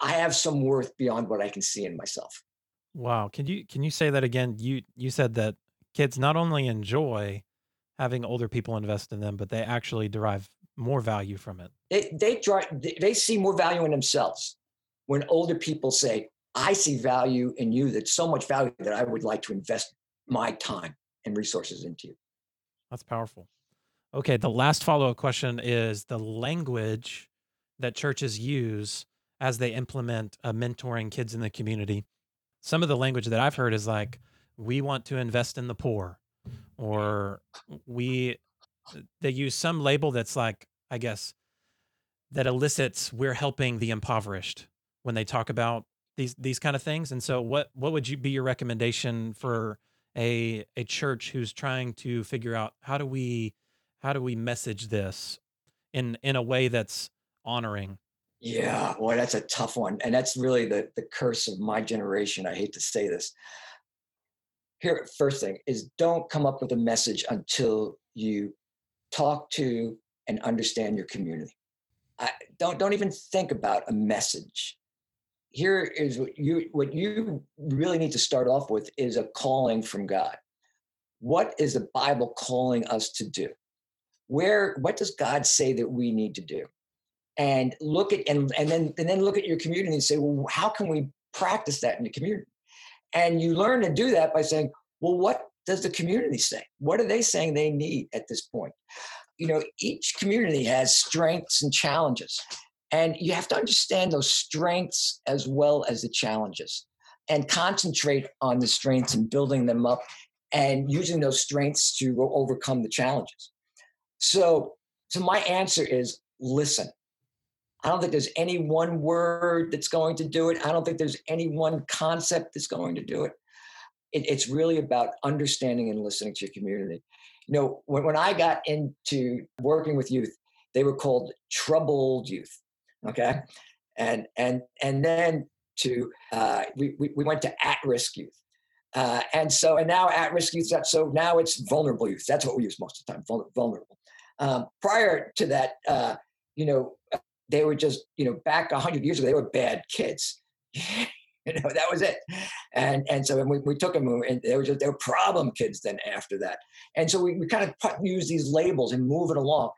[SPEAKER 2] i have some worth beyond what i can see in myself
[SPEAKER 1] Wow. Can you can you say that again? You you said that kids not only enjoy having older people invest in them, but they actually derive more value from it.
[SPEAKER 2] they they try they see more value in themselves when older people say i see value in you that's so much value that i would like to invest my time and resources into you
[SPEAKER 1] That's powerful. Okay, the last follow-up question is the language that churches use as they implement uh, mentoring kids in the community. Some of the language that I've heard is like, we want to invest in the poor, or we, they use some label that's like, I guess, that elicits we're helping the impoverished when they talk about these these kind of things. And so, what what would you be your recommendation for a a church who's trying to figure out how do we how do we message this in in a way that's honoring?
[SPEAKER 2] yeah boy that's a tough one and that's really the the curse of my generation i hate to say this here first thing is don't come up with a message until you talk to and understand your community I, don't don't even think about a message here is what you what you really need to start off with is a calling from god. What is the bible calling us to do? Where what does god say that we need to do? And look at and, and then and then look at your community and say well how can we practice that in the community? And you learn to do that by saying well what does the community say? What are they saying they need at this point? You know each community has strengths and challenges and you have to understand those strengths as well as the challenges and concentrate on the strengths and building them up and using those strengths to overcome the challenges so so my answer is listen I don't think there's any one word that's going to do it. I don't think there's any one concept that's going to do it. it it's really about understanding and listening to your community. You know, when, when I got into working with youth, they were called troubled youth. Okay. And and and then to uh, we, we, we went to at-risk youth. Uh, and so and now at-risk youth, so now it's vulnerable youth. That's what we use most of the time, vulnerable. Um, prior to that, uh, you know, they were just, you know, back 100 years ago, they were bad kids. you know, that was it. And and so we, we took them and they were just, they were problem kids then after that. And so we, we kind of put, use these labels and move it along.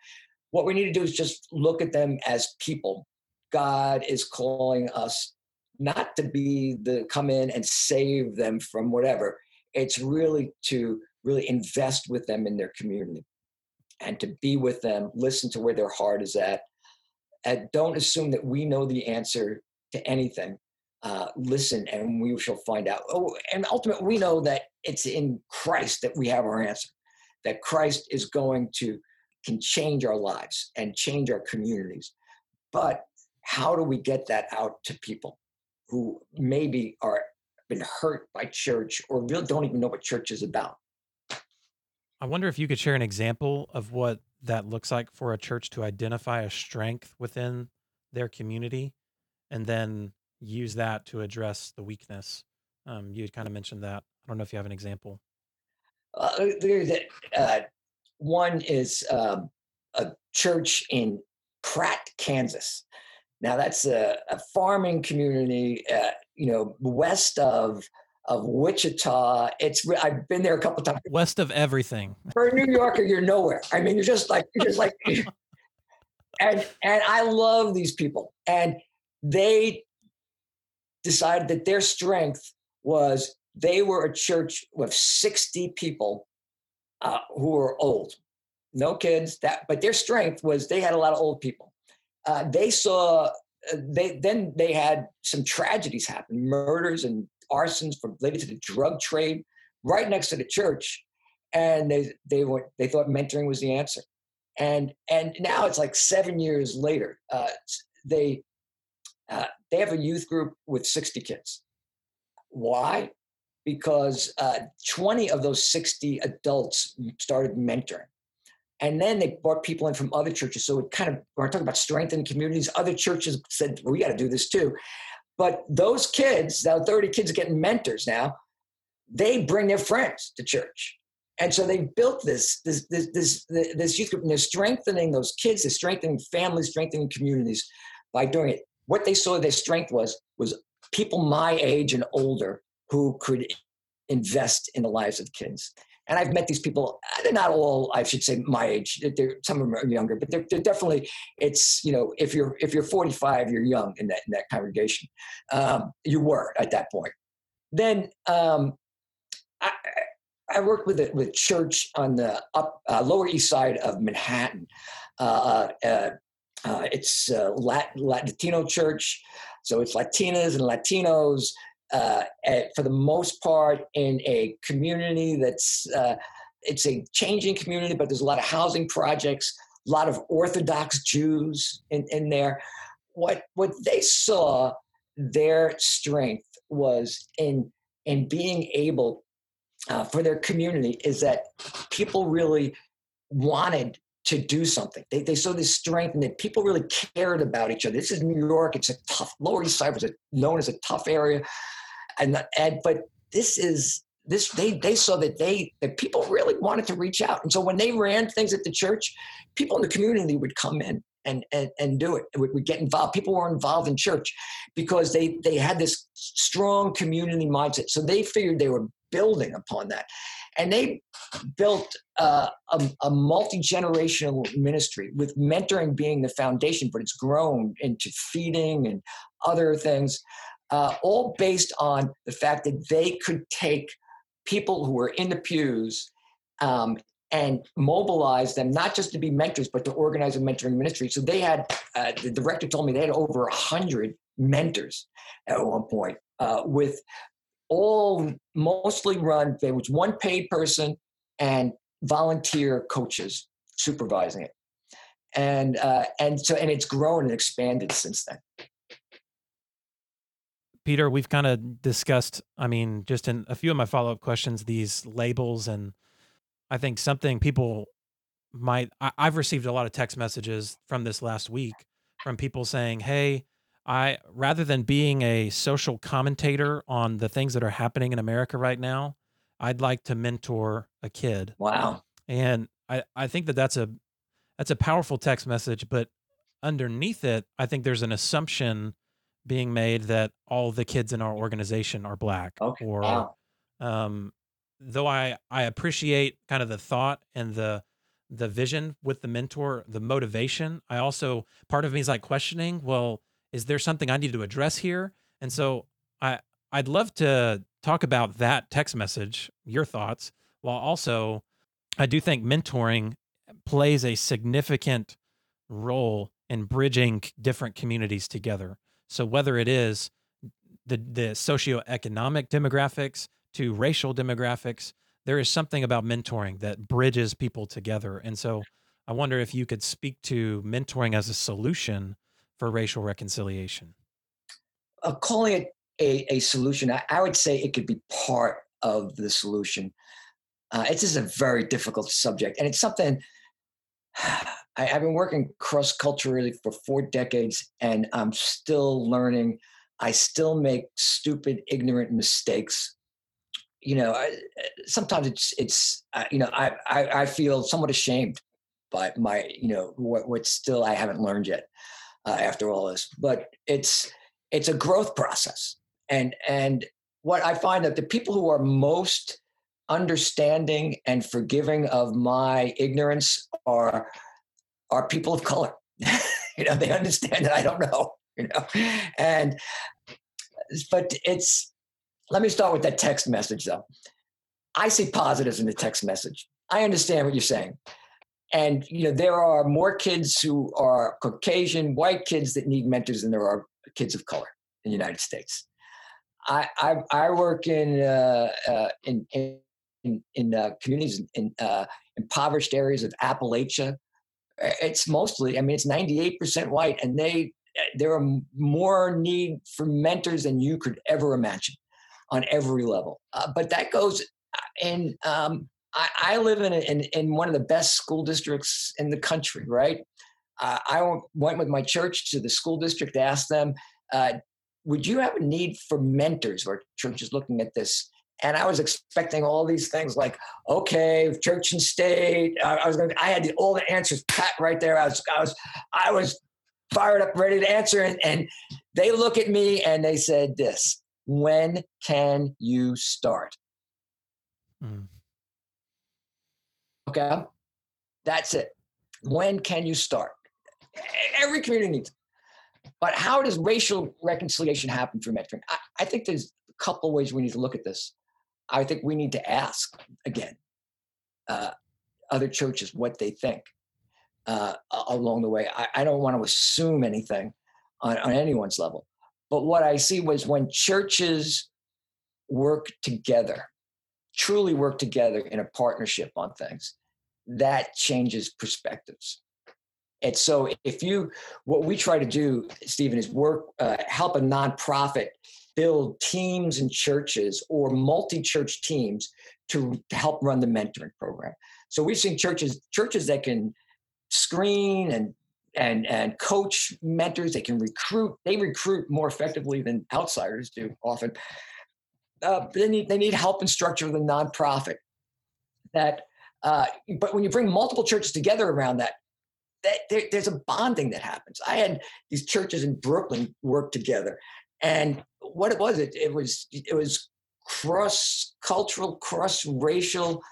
[SPEAKER 2] What we need to do is just look at them as people. God is calling us not to be the come in and save them from whatever. It's really to really invest with them in their community and to be with them, listen to where their heart is at, and don't assume that we know the answer to anything. Uh, listen, and we shall find out. Oh, and ultimately, we know that it's in Christ that we have our answer. That Christ is going to can change our lives and change our communities. But how do we get that out to people who maybe are been hurt by church or really don't even know what church is about?
[SPEAKER 1] I wonder if you could share an example of what that looks like for a church to identify a strength within their community and then use that to address the weakness. Um, you had kind of mentioned that. I don't know if you have an example.
[SPEAKER 2] Uh, there's uh, one is um, a church in Pratt, Kansas. Now that's a, a farming community, uh, you know, west of of Wichita. It's I've been there a couple of times.
[SPEAKER 1] West of everything.
[SPEAKER 2] For a New Yorker, you're nowhere. I mean, you're just like you're just like, and and I love these people, and they decided that their strength was they were a church with 60 people uh, who were old, no kids. That, but their strength was they had a lot of old people. Uh, they saw uh, they then they had some tragedies happen, murders and arsons related to the drug trade, right next to the church, and they they were they thought mentoring was the answer, and and now it's like seven years later, uh, they uh, they have a youth group with sixty kids. Why? because uh, 20 of those 60 adults started mentoring. And then they brought people in from other churches. So it kind of, we're talking about strengthening communities. Other churches said, well, we got to do this too. But those kids, now 30 kids are getting mentors now, they bring their friends to church. And so they built this, this, this, this, this youth group, and they're strengthening those kids, they're strengthening families, strengthening communities by doing it. What they saw their strength was, was people my age and older who could invest in the lives of kids. And I've met these people. They're not all, I should say, my age. They're, some of them are younger, but they're, they're, definitely. It's you know, if you're if you're 45, you're young in that in that congregation. Um, you were at that point. Then um, I, I worked with a, with church on the up uh, Lower East Side of Manhattan. Uh, uh, uh it's Lat- Latino church, so it's Latinas and Latinos uh, at, for the most part in a community that's uh, it's a changing community, but there's a lot of housing projects, a lot of Orthodox Jews in, in there. What what they saw their strength was in in being able uh, for their community is that people really wanted to do something. They, they saw this strength and that people really cared about each other. This is New York. It's a tough, Lower East Side was a, known as a tough area and and but this is this they they saw that they that people really wanted to reach out. And so when they ran things at the church people in the community would come in and and, and do it. Would, would get involved. People were involved in church because they they had this strong community mindset. So they figured they were building upon that. And they built uh, a, a multi-generational ministry with mentoring being the foundation but it's grown into feeding and other things uh, all based on the fact that they could take people who were in the pews um, and mobilize them not just to be mentors but to organize a mentoring ministry. So they had uh, the director told me they had over 100 mentors at one point uh, with all mostly run there was one paid person and volunteer coaches supervising it. And uh, and so and it's grown and expanded since then
[SPEAKER 1] Peter, we've kind of discussed, I mean, just in a few of my follow up questions, these labels. And I think something people might, I, have received a lot of text messages from this last week from people saying, hey, I, rather than being a social commentator on the things that are happening in America right now, I'd like to mentor a kid.
[SPEAKER 2] Wow.
[SPEAKER 1] And I, I think that that's a, that's a powerful text message, but underneath it, I think there's an assumption being made that all the kids in our organization are black
[SPEAKER 2] okay.
[SPEAKER 1] or
[SPEAKER 2] wow.
[SPEAKER 1] um, though I I appreciate kind of the thought and the the vision with the mentor, the motivation. I also part of me is like questioning, well, is there something I need to address here? And so I I'd love to talk about that text message, your thoughts, while also I do think mentoring plays a significant role in bridging different communities together. So whether it is the the socioeconomic demographics to racial demographics, there is something about mentoring that bridges people together. And so I wonder if you could speak to mentoring as a solution for racial reconciliation.
[SPEAKER 2] Uh, calling it a, a solution, I, I, would say it could be part of the solution. Uh, it's just a very difficult subject, and it's something I, have been working cross culturally for four decades, and I'm still learning. I still make stupid, ignorant mistakes. You know, I, sometimes it's it's uh, you know I, I, I feel somewhat ashamed by my you know what what still I haven't learned yet uh, after all this. But it's it's a growth process, and and what I find that the people who are most understanding and forgiving of my ignorance are are people of color. you know, they understand that I don't know. You know, and but it's. Let me start with that text message though. I see positives in the text message. I understand what you're saying. And you know, there are more kids who are Caucasian, white kids that need mentors than there are kids of color in the United States. I I, I work in, uh, uh, in in in, in uh, communities in uh, impoverished areas of Appalachia, it's mostly, I mean, it's 98% white, and they there are more need for mentors than you could ever imagine on every level. Uh, but that goes, and um, I, I, live in, a, in in one of the best school districts in the country, right? Uh, I went with my church to the school district to ask them, uh, would you have a need for mentors? Our church is looking at this. And I was expecting all these things like, okay, church and state. I, I was going. I had all the answers pat right there. I was, I was, I was fired up, ready to answer. And, and they look at me and they said this: When can you start? Mm. Okay, that's it. When can you start? Every community needs. But how does racial reconciliation happen through mentoring? I, I think there's a couple ways we need to look at this. I think we need to ask again uh, other churches what they think uh, along the way. I, I, don't want to assume anything on, on anyone's level. But what I see was when churches work together, truly work together in a partnership on things, that changes perspectives. And so, if you, what we try to do, Steven, is work, uh, help a nonprofit build teams and churches or multi-church teams to, help run the mentoring program. So we've seen churches, churches that can screen and and and coach mentors. They can recruit. They recruit more effectively than outsiders do often. Uh, they need they need help and structure a nonprofit. That, uh, but when you bring multiple churches together around that, that there, there's a bonding that happens. I had these churches in Brooklyn work together, and what it was, it, it was it was cross cultural, cross racial,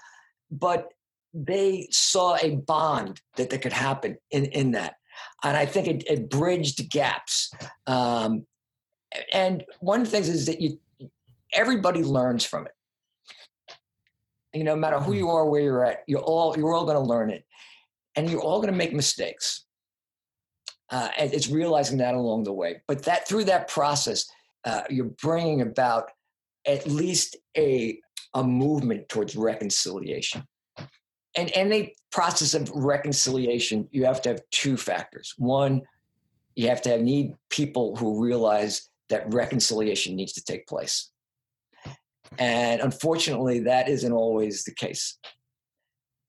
[SPEAKER 2] but they saw a bond that, that could happen in, in that. And I think it, it bridged gaps. Um, and one of the things is that you everybody learns from it. You know, no matter who hmm. you are, where you're at, you're all you're all going to learn it and you're all going to make mistakes. Uh, and it's realizing that along the way. But that through that process, uh, you're bringing about at least a a movement towards reconciliation. And any process of reconciliation, you have to have two factors. One, you have to have need people who realize that reconciliation needs to take place. And unfortunately, that isn't always the case.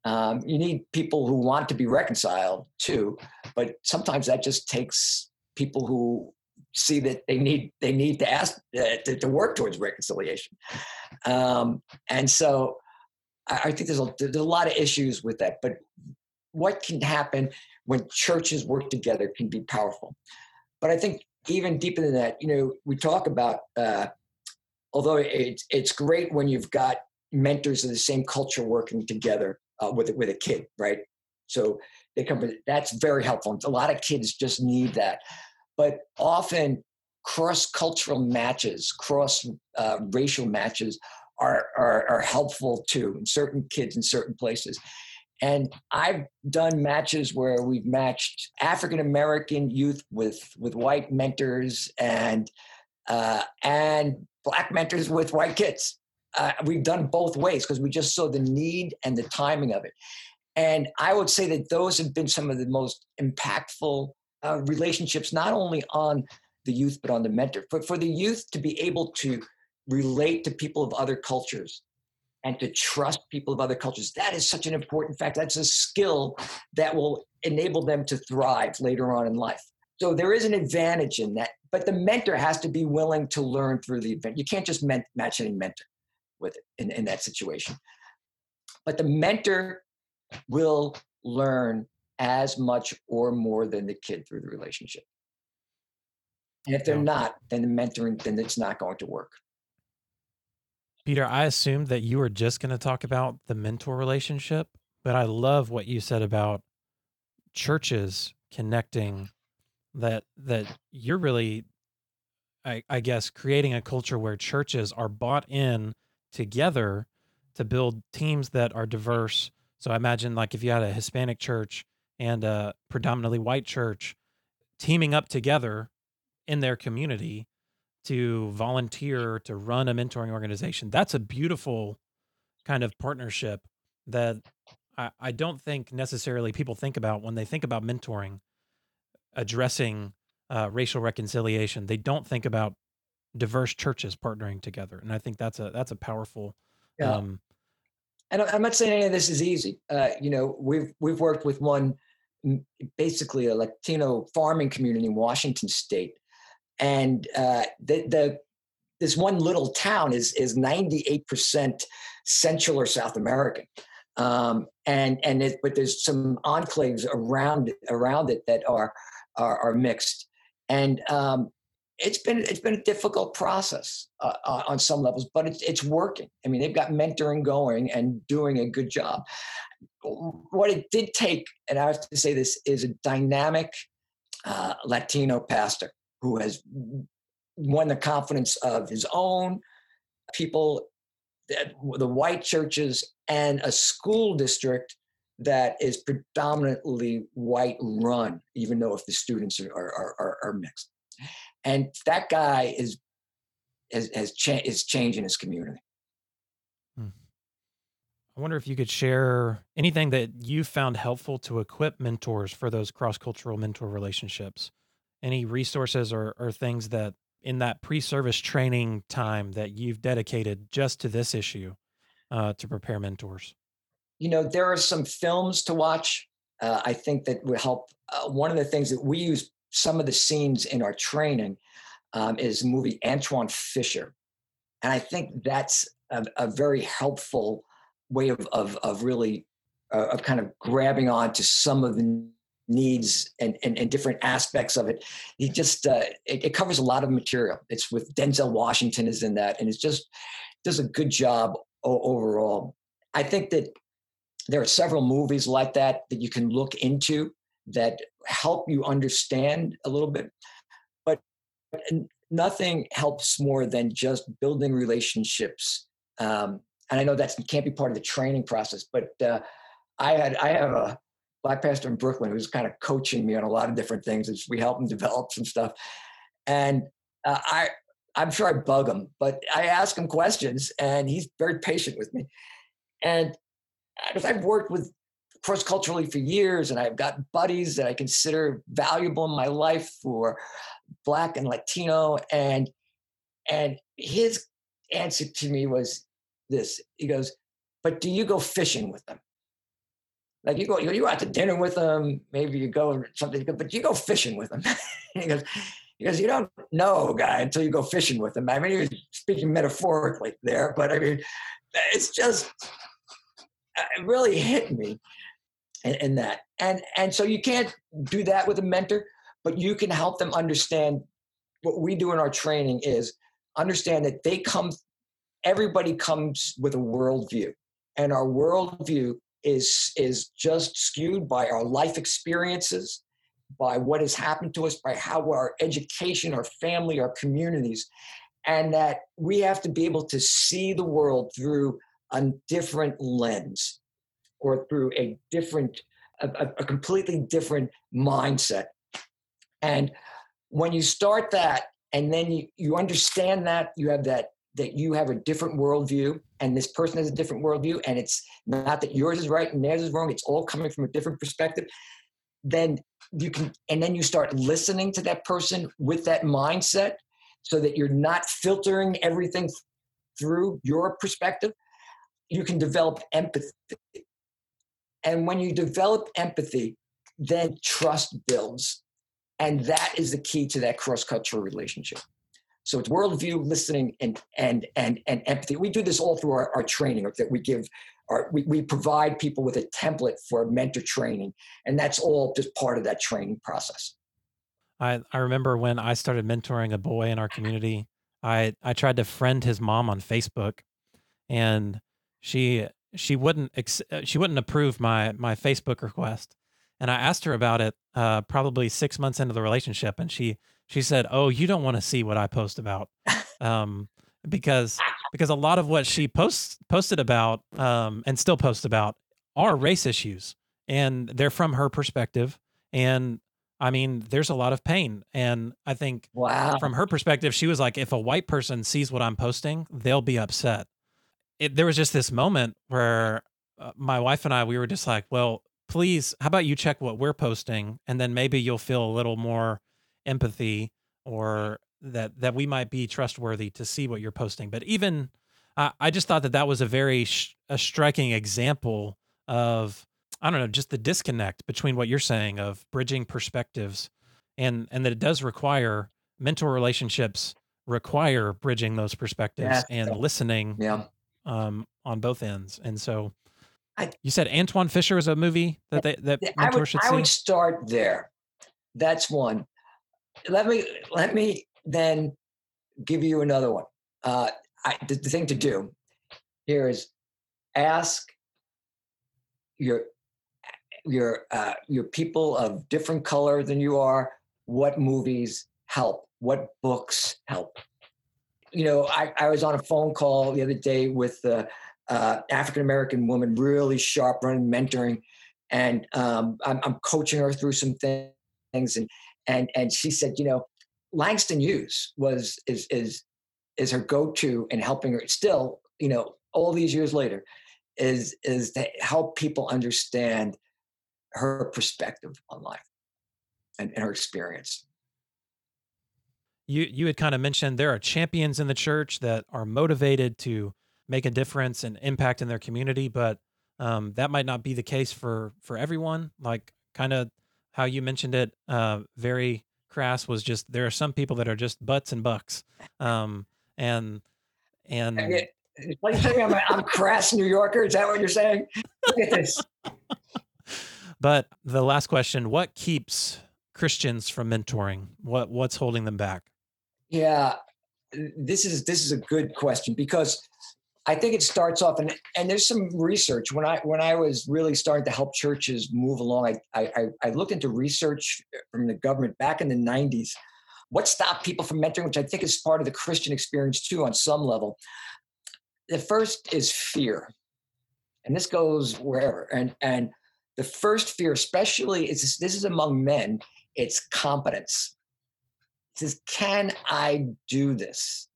[SPEAKER 2] Um, you need people who want to be reconciled too, but sometimes that just takes people who see that they need they need to ask uh, to, to, work towards reconciliation. Um, and so, I, I think there's a, there's a lot of issues with that. But what can happen when churches work together can be powerful. But I think even deeper than that, you know, we talk about uh, although it's it's great when you've got mentors of the same culture working together uh, with with a kid, right? So they come. That's very helpful. A lot of kids just need that, but often cross cultural matches, cross uh, racial matches are, are are helpful too. In certain kids in certain places. And I've done matches where we've matched African American youth with with white mentors and uh, and black mentors with white kids uh, we've done both ways because we just saw the need and the timing of it. And I would say that those have been some of the most impactful uh, relationships, not only on the youth, but on the mentor. But for the youth to be able to relate to people of other cultures and to trust people of other cultures, that is such an important fact. That's a skill that will enable them to thrive later on in life. So there is an advantage in that, but the mentor has to be willing to learn through the event. You can't just match any mentor with it in, in that situation. But the mentor will learn as much or more than the kid through the relationship. And if they're not, then the mentoring, then it's not going to work.
[SPEAKER 1] Peter, I assumed that you were just going to talk about the mentor relationship, but I love what you said about churches connecting that that you're really I, I guess creating a culture where churches are bought in together to build teams that are diverse. So I imagine like if you had a Hispanic church and a predominantly white church teaming up together in their community to volunteer to run a mentoring organization, that's a beautiful kind of partnership that I, I don't think necessarily people think about when they think about mentoring, addressing uh, racial reconciliation. They don't think about diverse churches partnering together, and I think that's a that's a powerful.
[SPEAKER 2] Yeah.
[SPEAKER 1] Um,
[SPEAKER 2] and I'm not saying any of this is easy. Uh, you know, we've we've worked with one, basically a Latino farming community in Washington State, and uh, the the this one little town is is 98 percent Central or South American, um, and and it, but there's some enclaves around around it that are are, are mixed, and um, it's been it's been a difficult process uh, uh, on some levels, but it's it's working. I mean, they've got mentoring going and doing a good job. What it did take, and I have to say this, is a dynamic uh, Latino pastor who has won the confidence of his own people, the white churches, and a school district that is predominantly white run, even though if the students are, are, are, are mixed. And that guy is has, has cha- is changing his community.
[SPEAKER 1] Hmm. I wonder if you could share anything that you found helpful to equip mentors for those cross cultural mentor relationships. Any resources or, or things that in that pre service training time that you've dedicated just to this issue uh, to prepare mentors?
[SPEAKER 2] You know, there are some films to watch. Uh, I think that would help. Uh, one of the things that we use some of the scenes in our training um, is the movie Antwone Fisher. And I think that's a, a very helpful way of, of, of really uh, of kind of grabbing on to some of the needs and, and, and different aspects of it. He just, uh, it, it, covers a lot of material. It's with Denzel Washington is in that. And it's just does a good job overall. I think that there are several movies like that that you can look into that help you understand a little bit. But nothing helps more than just building relationships. Um, and I know that can't be part of the training process, but uh, I had I have a black pastor in Brooklyn who's kind of coaching me on a lot of different things as we help him develop some stuff. And uh, I I'm sure I bug him, but I ask him questions, and he's very patient with me. And because I've worked with cross culturally for years, and I've got buddies that I consider valuable in my life for Black and Latino, and and his answer to me was this. He goes, "But do you go fishing with them? Like you go, you go out to dinner with them, maybe you go something, but do you go fishing with them." he goes. Because you don't know a guy until you go fishing with him. I mean, he was speaking metaphorically there, but I mean, it's just uh, it really hit me in, in that. And and so you can't do that with a mentor, but you can help them understand what we do in our training is understand that they come everybody comes with a worldview and our worldview is is just skewed by our life experiences by what has happened to us by how our education our family our communities and that we have to be able to see the world through a different lens or through a different, a, a completely different mindset. And when you start that, and then you, you understand that you have that that you have a different worldview and this person has a different worldview and it's not that yours is right and theirs is wrong it's all coming from a different perspective then you can and then you start listening to that person with that mindset so that you're not filtering everything through your perspective you can develop empathy and when you develop empathy, then trust builds. And that is the key to that cross cultural relationship. So it's worldview, listening, and and and and empathy. We do this all through our, our training that we give. Our, we, we provide people with a template for mentor training, and that's all just part of that training process.
[SPEAKER 1] I, I remember when I started mentoring a boy in our community, I, I tried to friend his mom on Facebook, and she she wouldn't ex- uh, she wouldn't approve my my Facebook request. And I asked her about it uh, probably six months into the relationship, and she she said, "Oh, you don't want to see what I post about," um, because because a lot of what she posts posted about um, and still posts about are race issues, and they're from her perspective. And I mean, there's a lot of pain, and I think
[SPEAKER 2] wow.
[SPEAKER 1] from her perspective, she was like, if a white person sees what I'm posting, they'll be upset it, there was just this moment where uh, my wife and I we were just like, well, please, how about you check what we're posting, and then maybe you'll feel a little more empathy or that that we might be trustworthy to see what you're posting. But even uh, I just thought that that was a very sh- a striking example of I don't know just the disconnect between what you're saying of bridging perspectives and and that it does require mentor relationships require bridging those perspectives
[SPEAKER 2] Yeah.
[SPEAKER 1] and listening
[SPEAKER 2] Yeah.
[SPEAKER 1] Um, on both ends. And so,
[SPEAKER 2] I-
[SPEAKER 1] you said Antwone Fisher is a movie that they that
[SPEAKER 2] I
[SPEAKER 1] mentors
[SPEAKER 2] would,
[SPEAKER 1] should
[SPEAKER 2] I
[SPEAKER 1] see.
[SPEAKER 2] would start there. That's one. Let me let me then give you another one. Uh, I, the, the thing to do here is ask your your uh, your people of different color than you are what movies help, what books help. You know, I, I was on a phone call the other day with a uh, African American woman, really sharp, running mentoring, and um, I'm, I'm coaching her through some things, and and and she said, you know, Langston Hughes was is is is her go-to in helping her. Still, you know, all these years later, is is to help people understand her perspective on life and, and her experience.
[SPEAKER 1] You you had kind of mentioned there are champions in the church that are motivated to make a difference and impact in their community, but um, that might not be the case for for everyone. Like kind of how you mentioned it, uh, very crass was just there are some people that are just butts and bucks, um, and and
[SPEAKER 2] What are you saying? I'm, a- I'm crass New Yorker. Is that what you're saying? Look at this.
[SPEAKER 1] But the last question: What keeps Christians from mentoring? What what's holding them back?
[SPEAKER 2] Yeah, this is this is a good question because I think it starts off and and there's some research when I when I was really starting to help churches move along. I I, I- looked into research from the government back in the 90s. What stopped people from mentoring, which I think is part of the Christian experience too, on some level. The first is fear, and this goes wherever. And and the first fear, especially, is this is among men. It's competence says, "Can I do this?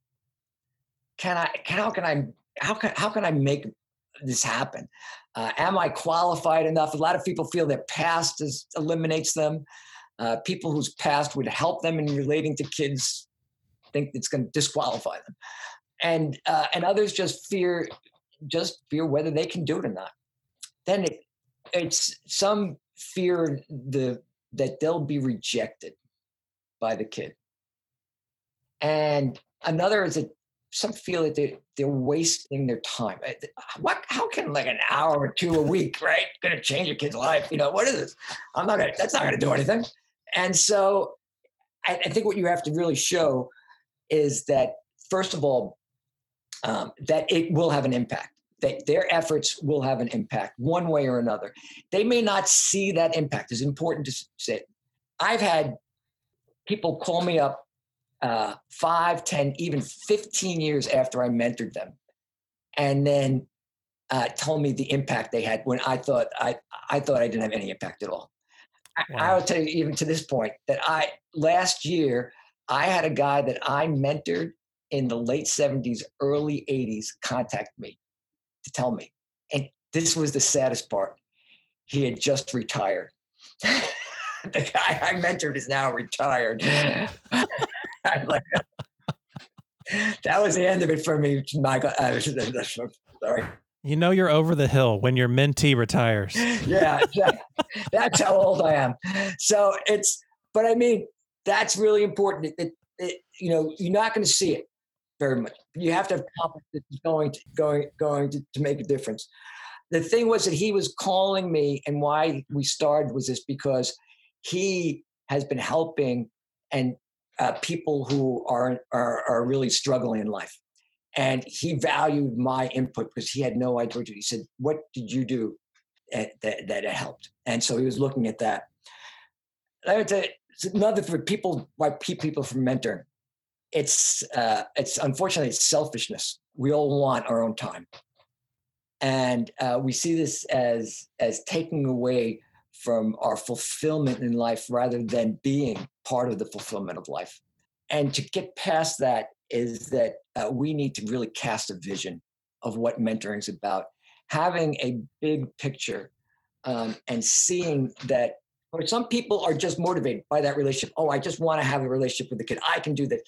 [SPEAKER 2] Can I? Can, how can I? How can how can I make this happen? Uh, am I qualified enough?" A lot of people feel their past is, eliminates them. Uh, people whose past would help them in relating to kids think it's going to disqualify them, and uh, and others just fear just fear whether they can do it or not. Then it, it's some fear the that they'll be rejected by the kid and another is that some feel that they, they're wasting their time. Uh, What? How can like an hour or two a week, right, going to change your kid's life? You know, what is this? I'm not gonna. That's not going to do anything. And so, I, I think what you have to really show is that first of all, um, that it will have an impact. That their efforts will have an impact one way or another. They may not see that impact. It's important to say. I've had people call me up uh, five, 10, even 15 years after I mentored them. And then uh, told me the impact they had when I thought I, I thought I didn't have any impact at all. I, I will tell you even to this point that I last year I had a guy that I mentored in the late 70s, early 80s contact me to tell me. And this was the saddest part. He had just retired. the guy I mentored is now retired. That was the end of it for me, Michael. Uh, sorry.
[SPEAKER 1] You know you're over the hill when your mentee retires.
[SPEAKER 2] Yeah, yeah, that's how old I am. So it's, but I mean, that's really important. It, it, it- you know, you're not going to see it very much. You have to have confidence that it's going to going going to, to make a difference. The thing was that he was calling me, and why we started was this because he has been helping and uh, people who are, are are really struggling in life, and he valued my input because he had no idea. He said, "What did you do that that, it helped?" And so he was looking at that. I would say another for people why people from mentoring. It's uh, it's unfortunately it's selfishness. We all want our own time, and uh, we see this as as taking away from our fulfillment in life rather than being part of the fulfillment of life. And to get past that is that uh, we need to really cast a vision of what mentoring is about, having a big picture, um, and seeing that or some people are just motivated by that relationship. Oh, I just want to have a relationship with the kid. I can do this.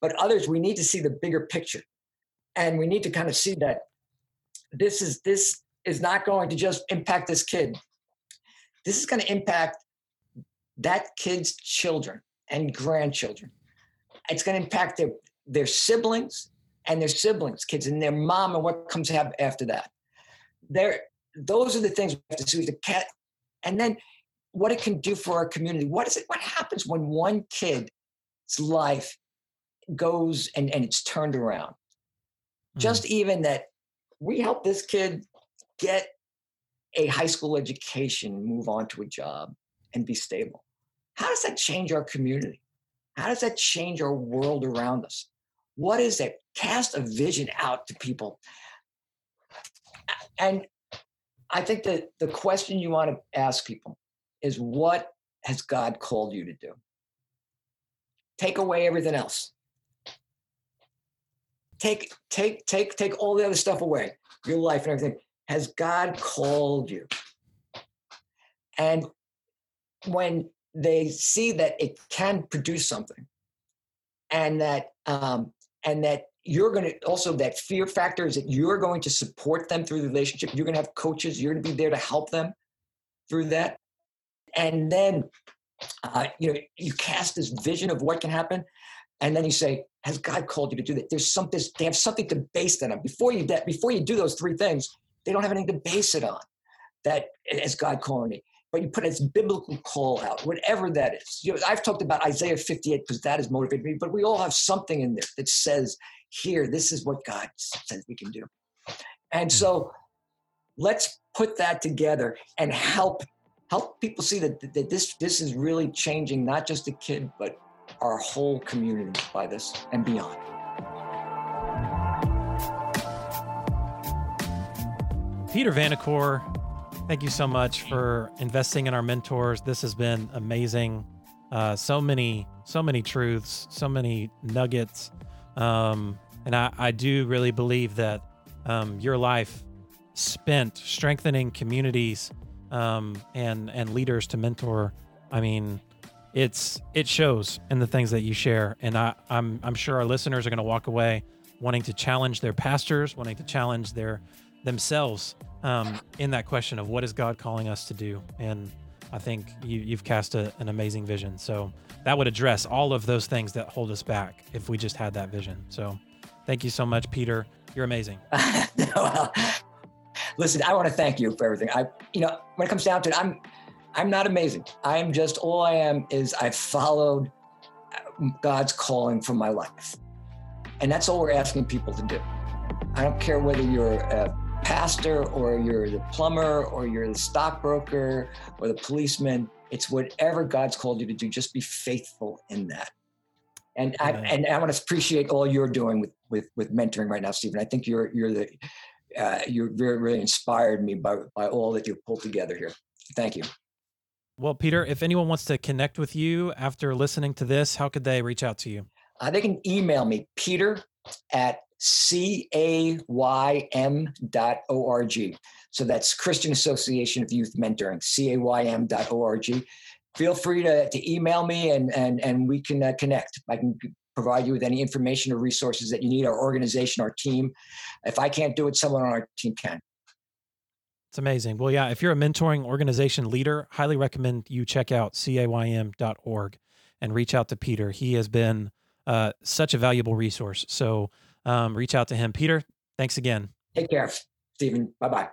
[SPEAKER 2] but others we need to see the bigger picture and we need to kind of see that this is this is not going to just impact this kid this is going to impact that kid's children and grandchildren. It's going to impact their their siblings and their siblings kids and their mom and what comes after that. There those are the things we have to see the cat and then what it can do for our community. What is it what happens when one kid's life goes and, and it's turned around? Mm. just even that we help this kid get a high school education move on to a job and be stable how does that change our community how does that change our world around us what is it cast a vision out to people and I think that the question you want to ask people is what has God called you to do? Take away everything else. Take, take, take, take all the other stuff away, your life and everything. Has God called you? And when they see that it can produce something, and that um, and that you're going to also that fear factor is that you're going to support them through the relationship. You're going to have coaches you're going to be there to help them through that. And then uh, you know you cast this vision of what can happen and then you say has god called you to do that? There's something they have something to base that on. Before you that before you do those three things they don't have anything to base it on that is god calling me but you put its biblical call out, whatever that is. You know, I've talked about Isaiah 58 because that has motivated me, but we all have something in there that says, here, this is what God says we can do. And so let's put that together and help help people see that, that this this is really changing not just the kid, but our whole community by this and beyond.
[SPEAKER 1] Peter Vanacore, thank you so much for investing in our mentors. This has been amazing. Uh, so many, so many truths, so many nuggets. Um, and I, I do really believe that um, your life spent strengthening communities um, and and leaders to mentor. I mean, it's it shows in the things that you share, and I, I'm I'm sure our listeners are going to walk away wanting to challenge their pastors, wanting to challenge their themselves um, in that question of what is God calling us to do. And I think you, you've cast a, an amazing vision. So that would address all of those things that hold us back if we just had that vision. So thank you so much, Peter. You're amazing.
[SPEAKER 2] well, listen, I want to thank you for everything. I, you know, when it comes down to it, I'm, I'm not amazing. I'm just all I am is I've followed God's calling for my life, and that's all we're asking people to do. I don't care whether you're pastor or you're the plumber or you're the stockbroker or the policeman. It's whatever God's called you to do. Just be faithful in that. And I and I want to appreciate all you're doing with with with mentoring right now, Steven. I think you're you're the uh, you're very really inspired me by by all that you've pulled together here. Thank you.
[SPEAKER 1] Well, Peter, if anyone wants to connect with you after listening to this, how could they reach out to you?
[SPEAKER 2] Uh, they can email me, Peter at caym.org. So that's Christian Association of Youth Mentoring, C-A-Y-M dot O-R-G. Feel free to, to email me and, and, and we can uh, connect. I can provide you with any information or resources that you need, our organization, our team. If I can't do it, someone on our team can.
[SPEAKER 1] It's amazing. Well, yeah, if you're a mentoring organization leader, highly recommend you check out caym.org and reach out to Peter. He has been uh, such a valuable resource. So um, reach out to him. Peter, thanks again.
[SPEAKER 2] Take care, Steven. Bye bye.